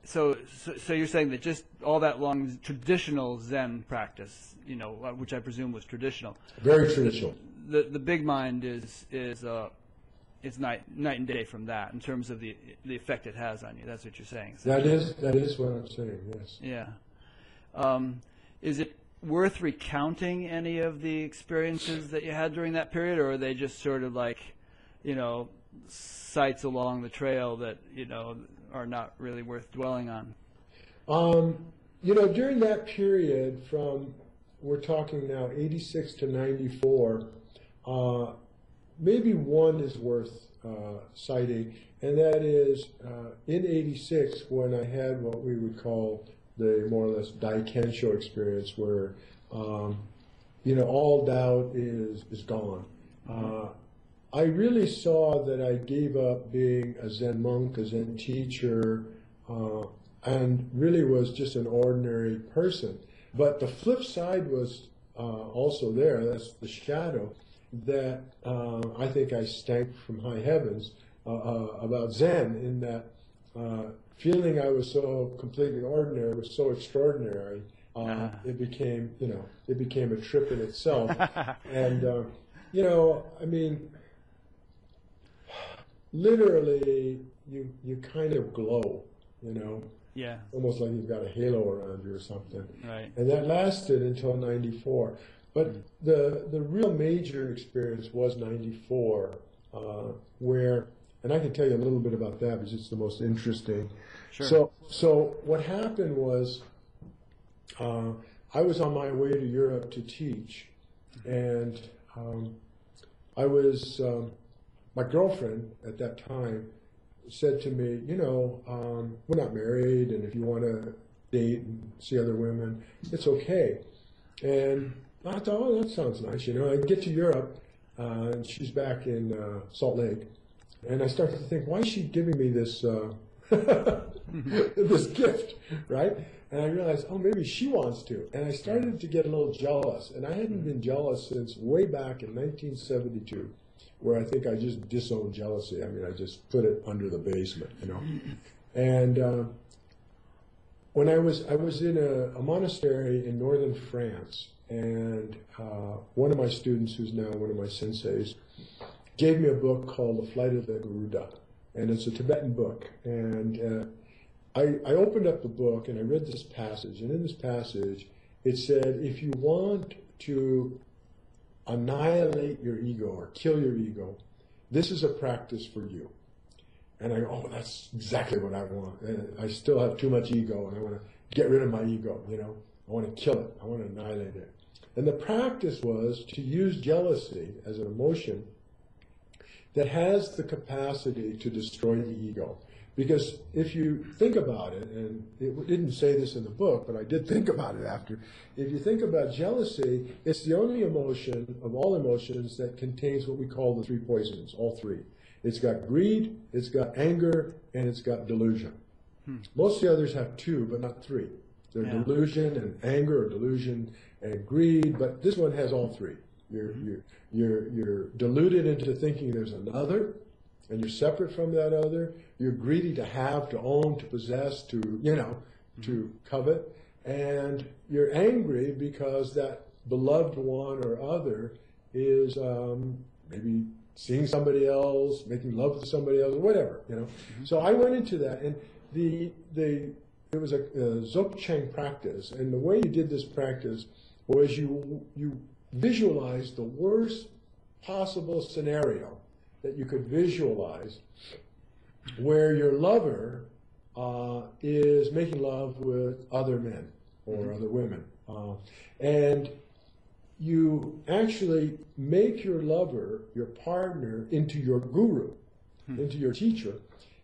so, so, so you're saying that just all that long traditional Zen practice, you know, uh, which I presume was traditional. Very traditional. The the big mind is is uh, it's night night and day from that in terms of the the effect it has on you. That's what you're saying. That is that is what I'm saying. Yes. Yeah. Um, is it worth recounting any of the experiences that you had during that period, or are they just sort of like, you know, sites along the trail that you know are not really worth dwelling on? Um, you know, during that period from we're talking now 86 to 94, uh, maybe one is worth uh, citing, and that is uh, in 86 when I had what we would call the more or less Daikensho experience where, um, you know, all doubt is, is gone. Uh, I really saw that I gave up being a Zen monk, a Zen teacher, uh, and really was just an ordinary person. But the flip side was uh, also there. That's the shadow that uh, I think I stank from high heavens uh, uh, about Zen in that uh, feeling I was so completely ordinary was so extraordinary. Uh, It became, you know, it became a trip in itself. and, uh, you know, I mean, literally, you you kind of glow, you know. Yeah. Almost like you've got a halo around you or something. Right. And that lasted until '94. But mm. the the real major experience was '94, uh, where, and I can tell you a little bit about that because it's the most interesting. Sure. So so what happened was, uh, I was on my way to Europe to teach, and um, I was um, my girlfriend at that time said to me, you know, um, we're not married, and if you want to date and see other women, it's okay. And I thought, oh, that sounds nice. You know, I get to Europe, uh, and she's back in uh, Salt Lake, and I started to think, why is she giving me this uh, this gift, right? And I realized, oh, maybe she wants to. And I started to get a little jealous, and I hadn't been jealous since way back in 1972 where I think I just disowned jealousy. I mean, I just put it under the basement, you know. And uh, when I was I was in a, a monastery in northern France, and uh, one of my students, who's now one of my senseis, gave me a book called The Flight of the Garuda, and it's a Tibetan book. And uh, I, I opened up the book and I read this passage, and in this passage, it said, if you want to annihilate your ego or kill your ego, this is a practice for you. And I go, oh, that's exactly what I want. And I still have too much ego and I want to get rid of my ego, you know. I want to kill it. I want to annihilate it. And the practice was to use jealousy as an emotion that has the capacity to destroy the ego. Because if you think about it, and it didn't say this in the book, but I did think about it after. If you think about jealousy, it's the only emotion of all emotions that contains what we call the three poisons, all three. It's got greed, it's got anger, and it's got delusion. Hmm. Most of the others have two, but not three. They're yeah. delusion and anger, or delusion and greed, but this one has all three. You're, mm-hmm. you're, you're, you're deluded into thinking there's another, and you're separate from that other. You're greedy to have, to own, to possess, to, you know, to covet. And you're angry because that beloved one or other is um, maybe seeing somebody else, making love to somebody else, or whatever, you know. Mm-hmm. So I went into that, and the the it was a, a Dzogchen practice, and the way you did this practice was you you visualized the worst possible scenario that you could visualize where your lover uh, is making love with other men or mm-hmm. other women. Uh, and you actually make your lover, your partner, into your guru, hmm. into your teacher,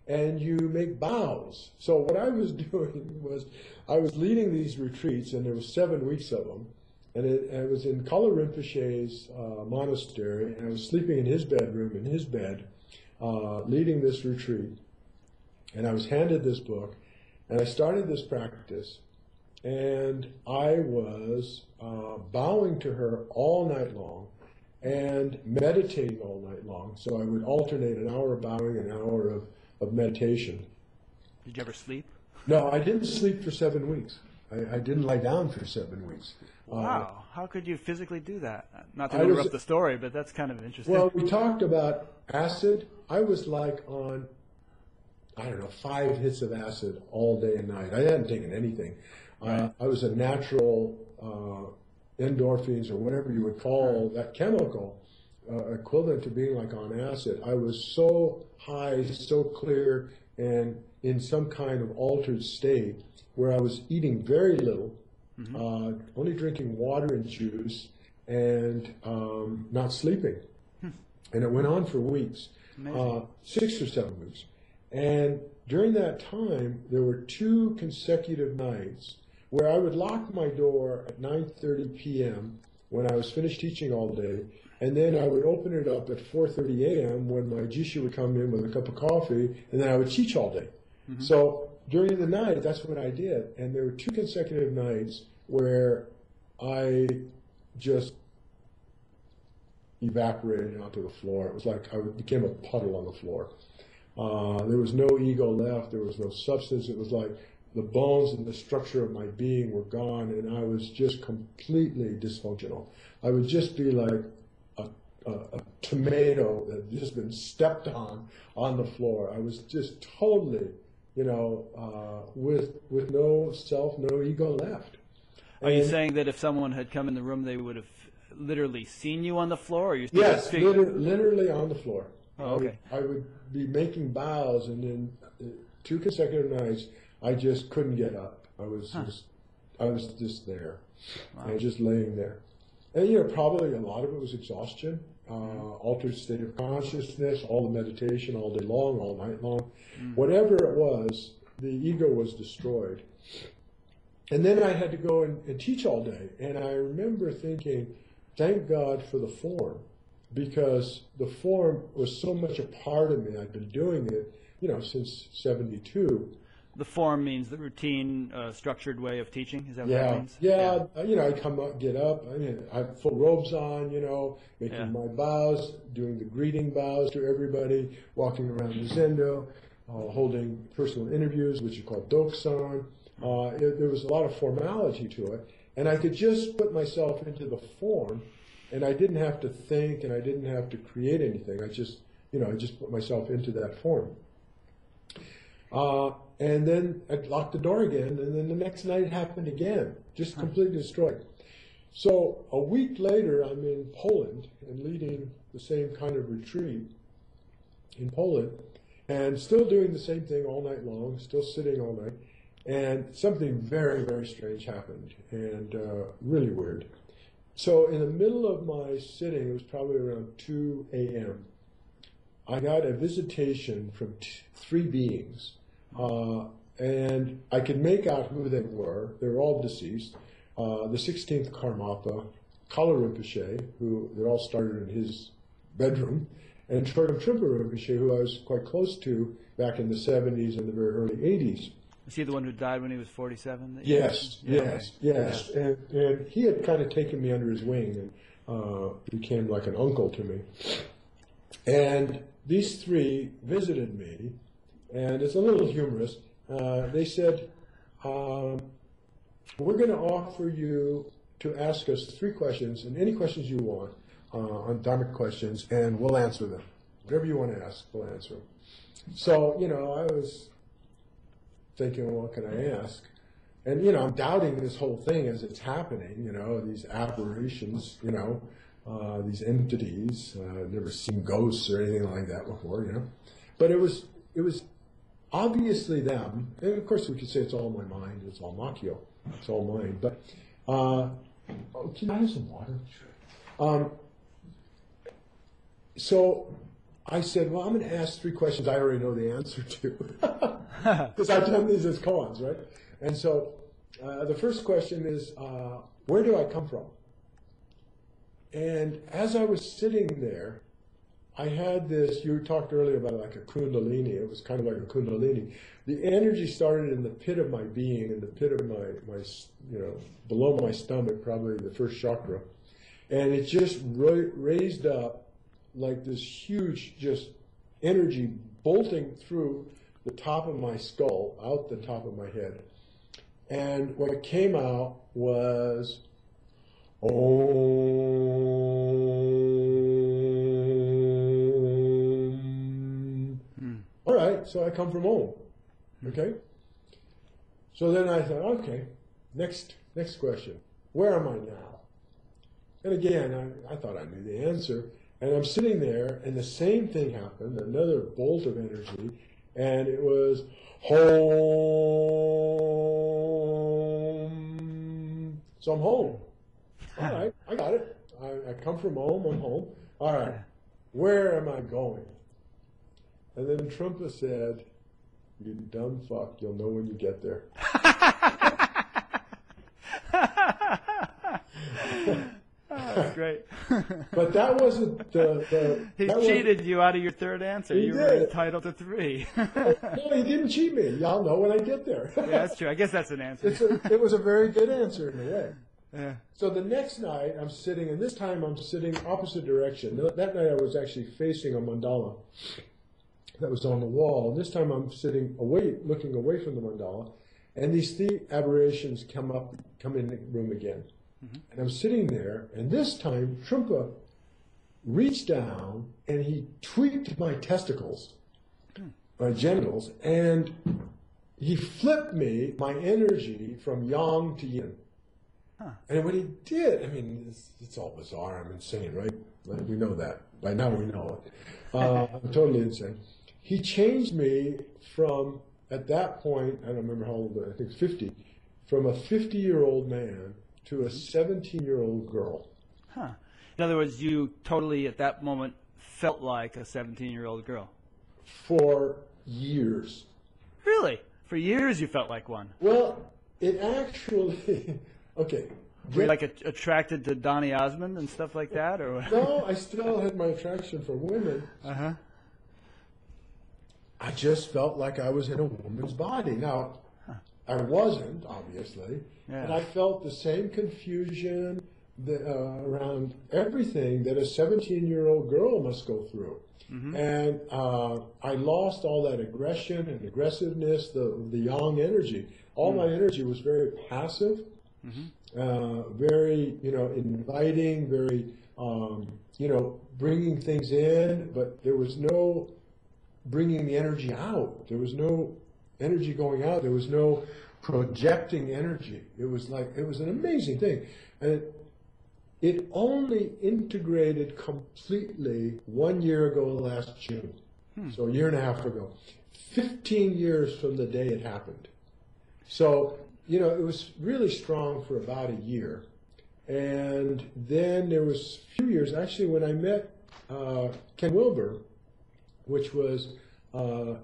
and you make vows. So what I was doing was I was leading these retreats, and there was seven weeks of them, and it, was in Kalu Rinpoche's uh, monastery, and I was sleeping in his bedroom, in his bed, uh, leading this retreat, and I was handed this book, and I started this practice, and I was uh, bowing to her all night long and meditating all night long. So I would alternate an hour of bowing, an hour of, of meditation. Did you ever sleep? No, I didn't sleep for seven weeks. I, I didn't lie down for seven weeks. Uh, Wow. How could you physically do that? Not to I was- interrupt the story, but that's kind of interesting. Well, we talked about acid. I was like on, I don't know, five hits of acid all day and night. I hadn't taken anything. Uh, I was a natural uh, endorphins or whatever you would call that chemical uh, equivalent to being like on acid. I was so high, so clear, and in some kind of altered state where I was eating very little, uh, only drinking water and juice, and um, not sleeping. And it went on for weeks, uh, six or seven weeks. And during that time, there were two consecutive nights where I would lock my door at 9:30 p.m. when I was finished teaching all day, and then I would open it up at 4:30 a.m. when my jisha would come in with a cup of coffee, and then I would teach all day. So during the night, that's what I did, and there were two consecutive nights where I just evaporated onto the floor. It was like I became a puddle on the floor. Uh, there was no ego left. There was no substance. It was like the bones and the structure of my being were gone, and I was just completely dysfunctional. I would just be like a, a, a tomato that had just been stepped on on the floor. I was just totally, you know, uh, with with no self, no ego left. Are you And- saying that if someone had come in the room, they would have literally seen you on the floor? Or you Yes, fig- literally, on the floor. Oh, I would- okay. I would be making bows, and then uh, two consecutive nights, I just couldn't get up. I was just, I was just there, was just laying there. And you know, probably a lot of it was exhaustion, uh, altered state of consciousness, all the meditation all day long, all night long, Mm. whatever it was, the ego was destroyed. And then I had to go and, and teach all day. And I remember thinking, thank God for the form, because the form was so much a part of me. I'd been doing it, you know, since 72. The form means the routine, uh, structured way of teaching. Is that what that Yeah, means? yeah, uh, you know, I'd come up, get up, I mean, I had full robes on, you know, making Yeah. my bows, doing the greeting bows to everybody, walking around the zendo, uh, holding personal interviews, which are called doksan. Uh, it, there was a lot of formality to it, and I could just put myself into the form, and I didn't have to think, and I didn't have to create anything. I just, you know, I just put myself into that form. Uh, and then I locked the door again, and then the next night it happened again, just completely destroyed. So a week later, I'm in Poland and leading the same kind of retreat in Poland, and still doing the same thing all night long, still sitting all night, and something very, very strange happened, and uh, really weird. So in the middle of my sitting, it was probably around 2 a.m. I got a visitation from t- three beings, uh, and I could make out who they were. They're all deceased. Uh, the 16th Karmapa, Kalu Rinpoche, who they all started in his bedroom, and Chögyam Trungpa Rinpoche, who I was quite close to back in the 70s and the very early 80s. Is he the one who died when he was 47? that Yes. Yeah, yes, yes. And, and he had kind of taken me under his wing and uh, became like an uncle to me. And these three visited me, and it's a little humorous. Uh, they said, um, We're going to offer you to ask us three questions, and any questions you want uh, on Dharmic questions, and we'll answer them. Whatever you want to ask, we'll answer them. So, you know, I was thinking, what can I ask? And, you know, I'm doubting this whole thing as it's happening, you know, these apparitions, you know, uh, these entities. Uh, I've never seen ghosts or anything like that before, you know. But it was, it was obviously them. And of course, we could say it's all my mind, it's all makyo, it's all mine. But, uh, oh, can I have some water? Um, so I said, well, I'm going to ask three questions I already know the answer to. Because I've done these as koans, right? And so uh, the first question is, uh, where do I come from? And as I was sitting there, I had this. You talked earlier about like a kundalini. It was kind of like a kundalini. The energy started in the pit of my being, in the pit of my my you know below my stomach, probably the first chakra, and it just ra- raised up like this huge just energy bolting through the top of my skull, out the top of my head. And what came out was, Om. Right, so I come from Om. Hmm. Okay? So then I thought, okay, next next question. Where am I now? And again, I, I thought I knew the answer. And I'm sitting there, and the same thing happened, another bolt of energy, and it was home. So I'm home. All right, I got it. I, I come from home, I'm home. All right, where am I going? And then Trungpa said, You dumb fuck, you'll know when you get there. That's oh, great. But that wasn't the. the he cheated you out of your third answer. You were did. entitled to three. Was, oh, no, he didn't cheat me. Y'all know when I get there. yeah, that's true. I guess that's an answer. A, it was a very good answer in a way. Yeah. So the next night, I'm sitting, and this time I'm sitting opposite direction. That night I was actually facing a mandala that was on the wall. And This time I'm sitting away, looking away from the mandala, and these three aberrations come up, come in the room again. And I'm sitting there, and this time Trungpa reached down and he tweaked my testicles, my genitals, and he flipped me, my energy from yang to yin. And what he did, I mean, it's, it's all bizarre. I'm insane, right? We know that. By now we know it. Uh, I'm totally insane. He changed me from, at that point, I don't remember how old, I think 50, from a 50 year old man to a 17 year old girl. Huh. In other words, you totally at that moment felt like a 17 year old girl. for years. Really? For years you felt like one. Well, it actually, okay. Were you like a, attracted to Donny Osmond and stuff like that, or? no, I still had my attraction for women. Uh huh. I just felt like I was in a woman's body. Now, I wasn't, obviously, Yeah. and I felt the same confusion that, uh, around everything that a 17 year old girl must go through. And uh, I lost all that aggression and aggressiveness, the, the yang energy. All my energy was very passive, uh, very, you know, inviting, very, um, you know, bringing things in, but there was no bringing the energy out. There was no energy going out. There was no projecting energy. It was like it was an amazing thing, and it, it only integrated completely one year ago, last June. So a year and a half ago, fifteen years from the day it happened. So you know it was really strong for about a year, and then there was a few years actually when I met uh, Ken Wilber which was uh,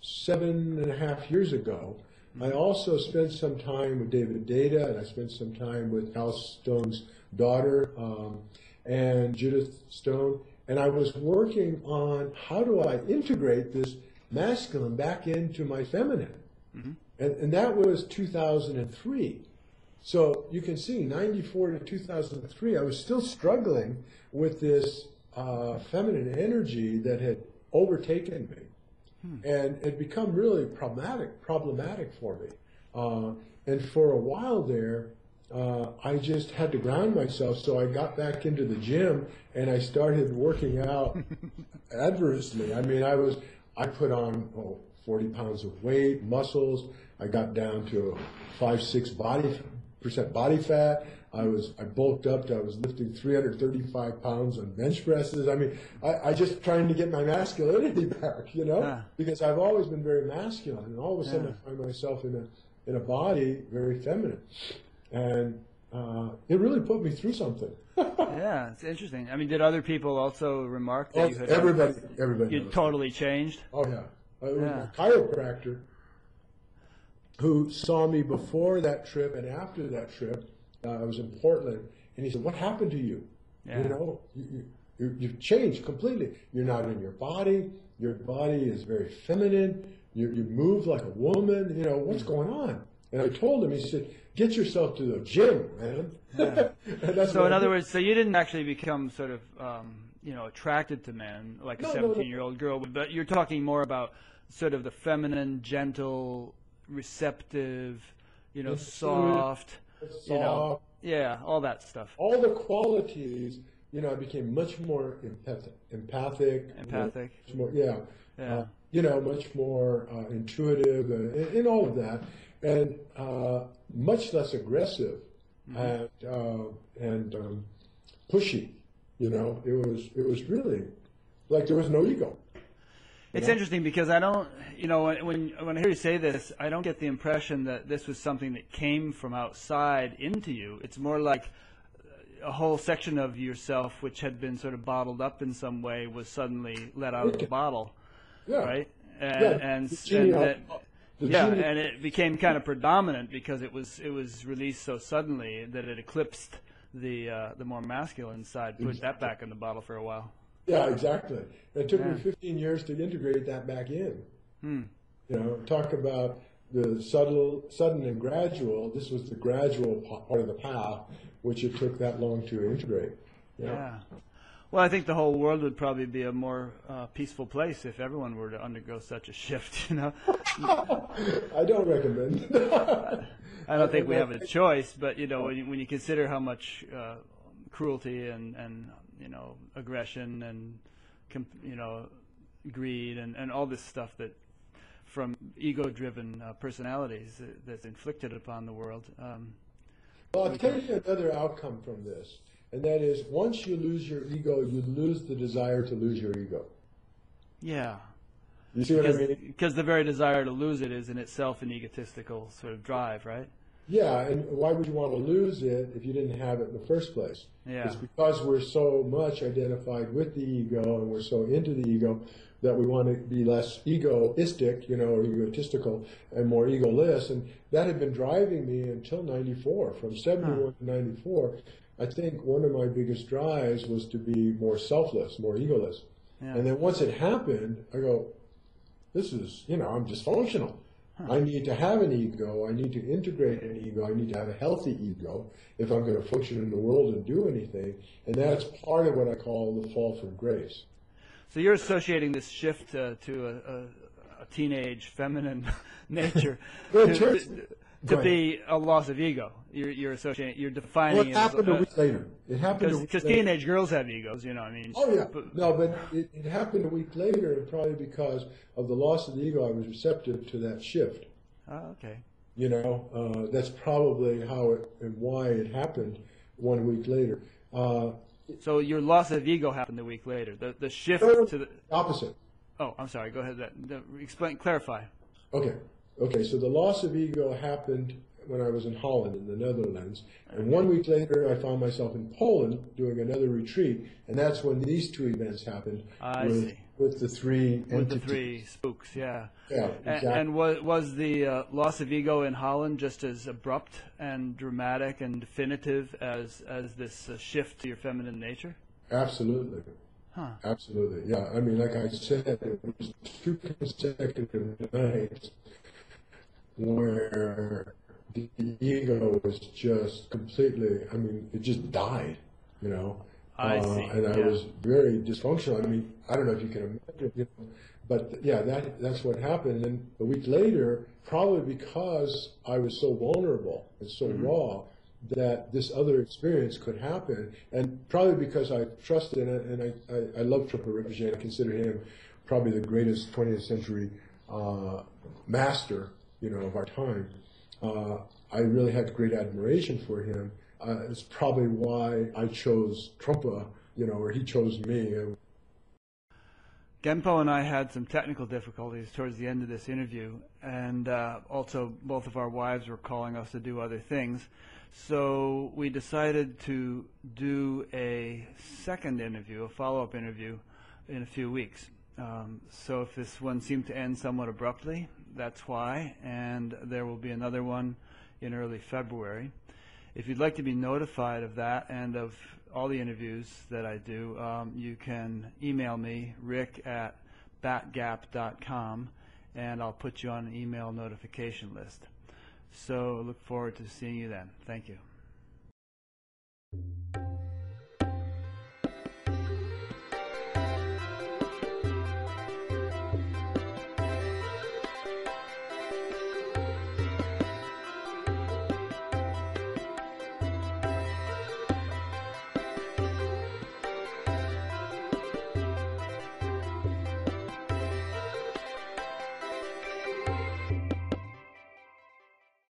seven and a half years ago. I also spent some time with David Deida, and I spent some time with Hal Stone's daughter um, and Judith Stone, and I was working on how do I integrate this masculine back into my feminine, and, and that was 2003. So you can see, 94 to 2003, I was still struggling with this uh, feminine energy that had overtaken me, and it become really problematic, problematic for me. Uh, and for a while there, uh, I just had to ground myself. So I got back into the gym and I started working out adversely. I mean, I was I put on oh, 40 pounds of weight, muscles. I got down to five six body percent body fat. I was I bulked up. I was lifting 335 pounds on bench presses. I mean, I, I just trying to get my masculinity back, you know, Yeah. because I've always been very masculine, and all of a sudden Yeah. I find myself in a in a body very feminine, and uh, it really put me through something. Yeah, it's interesting. I mean, did other people also remark that Oh, you had everybody, everybody. you totally changed? Oh yeah, it was Yeah. a chiropractor who saw me before that trip and after that trip. Uh, I was in Portland, and he said, "What happened to you? Yeah. You know, you, you, You, you've changed completely. You're not in your body. Your body is very feminine. You, you move like a woman. You know, what's going on? And I told him, he said, get yourself to the gym, man. That's So in other words, so you didn't actually become sort of, um, you know, attracted to men like a No, no, no. 17 year old girl, but you're talking more about sort of the feminine, gentle, receptive, you know, soft, you know, yeah, all that stuff. all the qualities, you know, I became much more empathic, empathic, Empathic. much more, yeah, Yeah. Uh, you know, much more uh, intuitive, and, and, and all of that, and uh, much less aggressive Mm-hmm. and uh, and um, pushy. You know, it was it was really like there was no ego. It's Yeah. interesting because I don't, you know, when, when when I hear you say this, I don't get the impression that this was something that came from outside into you. It's more like a whole section of yourself, which had been sort of bottled up in some way, was suddenly let out of the bottle, Yeah, right? And Yeah, and, and that, yeah, and it became kind of predominant because it was it was released so suddenly that it eclipsed the uh, the more masculine side. Put that back in the bottle for a while. Yeah, exactly. It took Yeah. me 15 years to integrate that back in. Hmm. You know, talk about the subtle, sudden and gradual. This was the gradual part of the path, which it took that long to integrate. You know? Yeah. Well, I think the whole world would probably be a more uh, peaceful place if everyone were to undergo such a shift. You know, I don't recommend. I don't think we have a choice, but you know, when you, when you consider how much uh, cruelty and and you know aggression and you know greed and and all this stuff that from ego-driven uh, personalities that's inflicted upon the world. Um, well, I'll tell you another outcome from this, and that is once you lose your ego, you lose the desire to lose your ego. yeah. You see what I mean? because the very desire to lose it is in itself an egotistical sort of drive, right? Yeah, and why would you want to lose it if you didn't have it in the first place? Yeah. It's because we're so much identified with the ego and we're so into the ego that we want to be less egoistic, you know, or egotistical and more egoless. And that had been driving me until 94. From 71 to 94, I think one of my biggest drives was to be more selfless, more egoless. Yeah. And then once it happened, I go, this is, you know, I'm dysfunctional. I need to have an ego. I need to integrate an ego. I need to have a healthy ego if I'm going to function in the world and do anything. And that's part of what I call the fall from grace. So you're associating this shift uh, to a, a, a teenage feminine nature to, to, to be a loss of ego. You're, you're associating, you're defining Well, it it as happened a week later. It happened because teenage girls have egos, you know. I mean, Oh yeah, but- no, but it, it happened a week later, and probably because of the loss of the ego, I was receptive to that shift. oh, okay. You know, uh, that's probably how it and why it happened one week later. Uh, So your loss of ego happened a week later. The the shift to the opposite. oh, I'm sorry. Go ahead. That, that, explain, clarify. Okay. Okay. So the loss of ego happened when I was in Holland, in the Netherlands. And one week later, I found myself in Poland doing another retreat. And that's when these two events happened. I with, see. With the three With the three spooks, yeah. Yeah, exactly. And was, was the uh, loss of ego in Holland just as abrupt and dramatic and definitive as, as this uh, shift to your feminine nature? Absolutely. Huh. Absolutely. Yeah. I mean, like I said, it was two consecutive nights where the ego was just completely, I mean, it just died, you know. I Uh, see, And I yeah. was very dysfunctional. I mean, I don't know if you can imagine, you know, but yeah, that that's what happened. And a week later, probably because I was so vulnerable and so Mm-hmm. raw, that this other experience could happen, and probably because I trusted it, and I, I, I love Trungpa Rinpoche, I consider him probably the greatest 20th century uh, master, you know, of our time. Uh, I really had great admiration for him. Uh, it's probably why I chose Trungpa, you know, or he chose me. Genpo and I had some technical difficulties towards the end of this interview, and uh, also both of our wives were calling us to do other things. So we decided to do a second interview, a follow up interview, in a few weeks. Um, so if this one seemed to end somewhat abruptly, that's why, and there will be another one in early February. If you'd like to be notified of that and of all the interviews that I do, um, you can email me, rick at batgap.com, and I'll put you on an email notification list. So look forward to seeing you then. Thank you.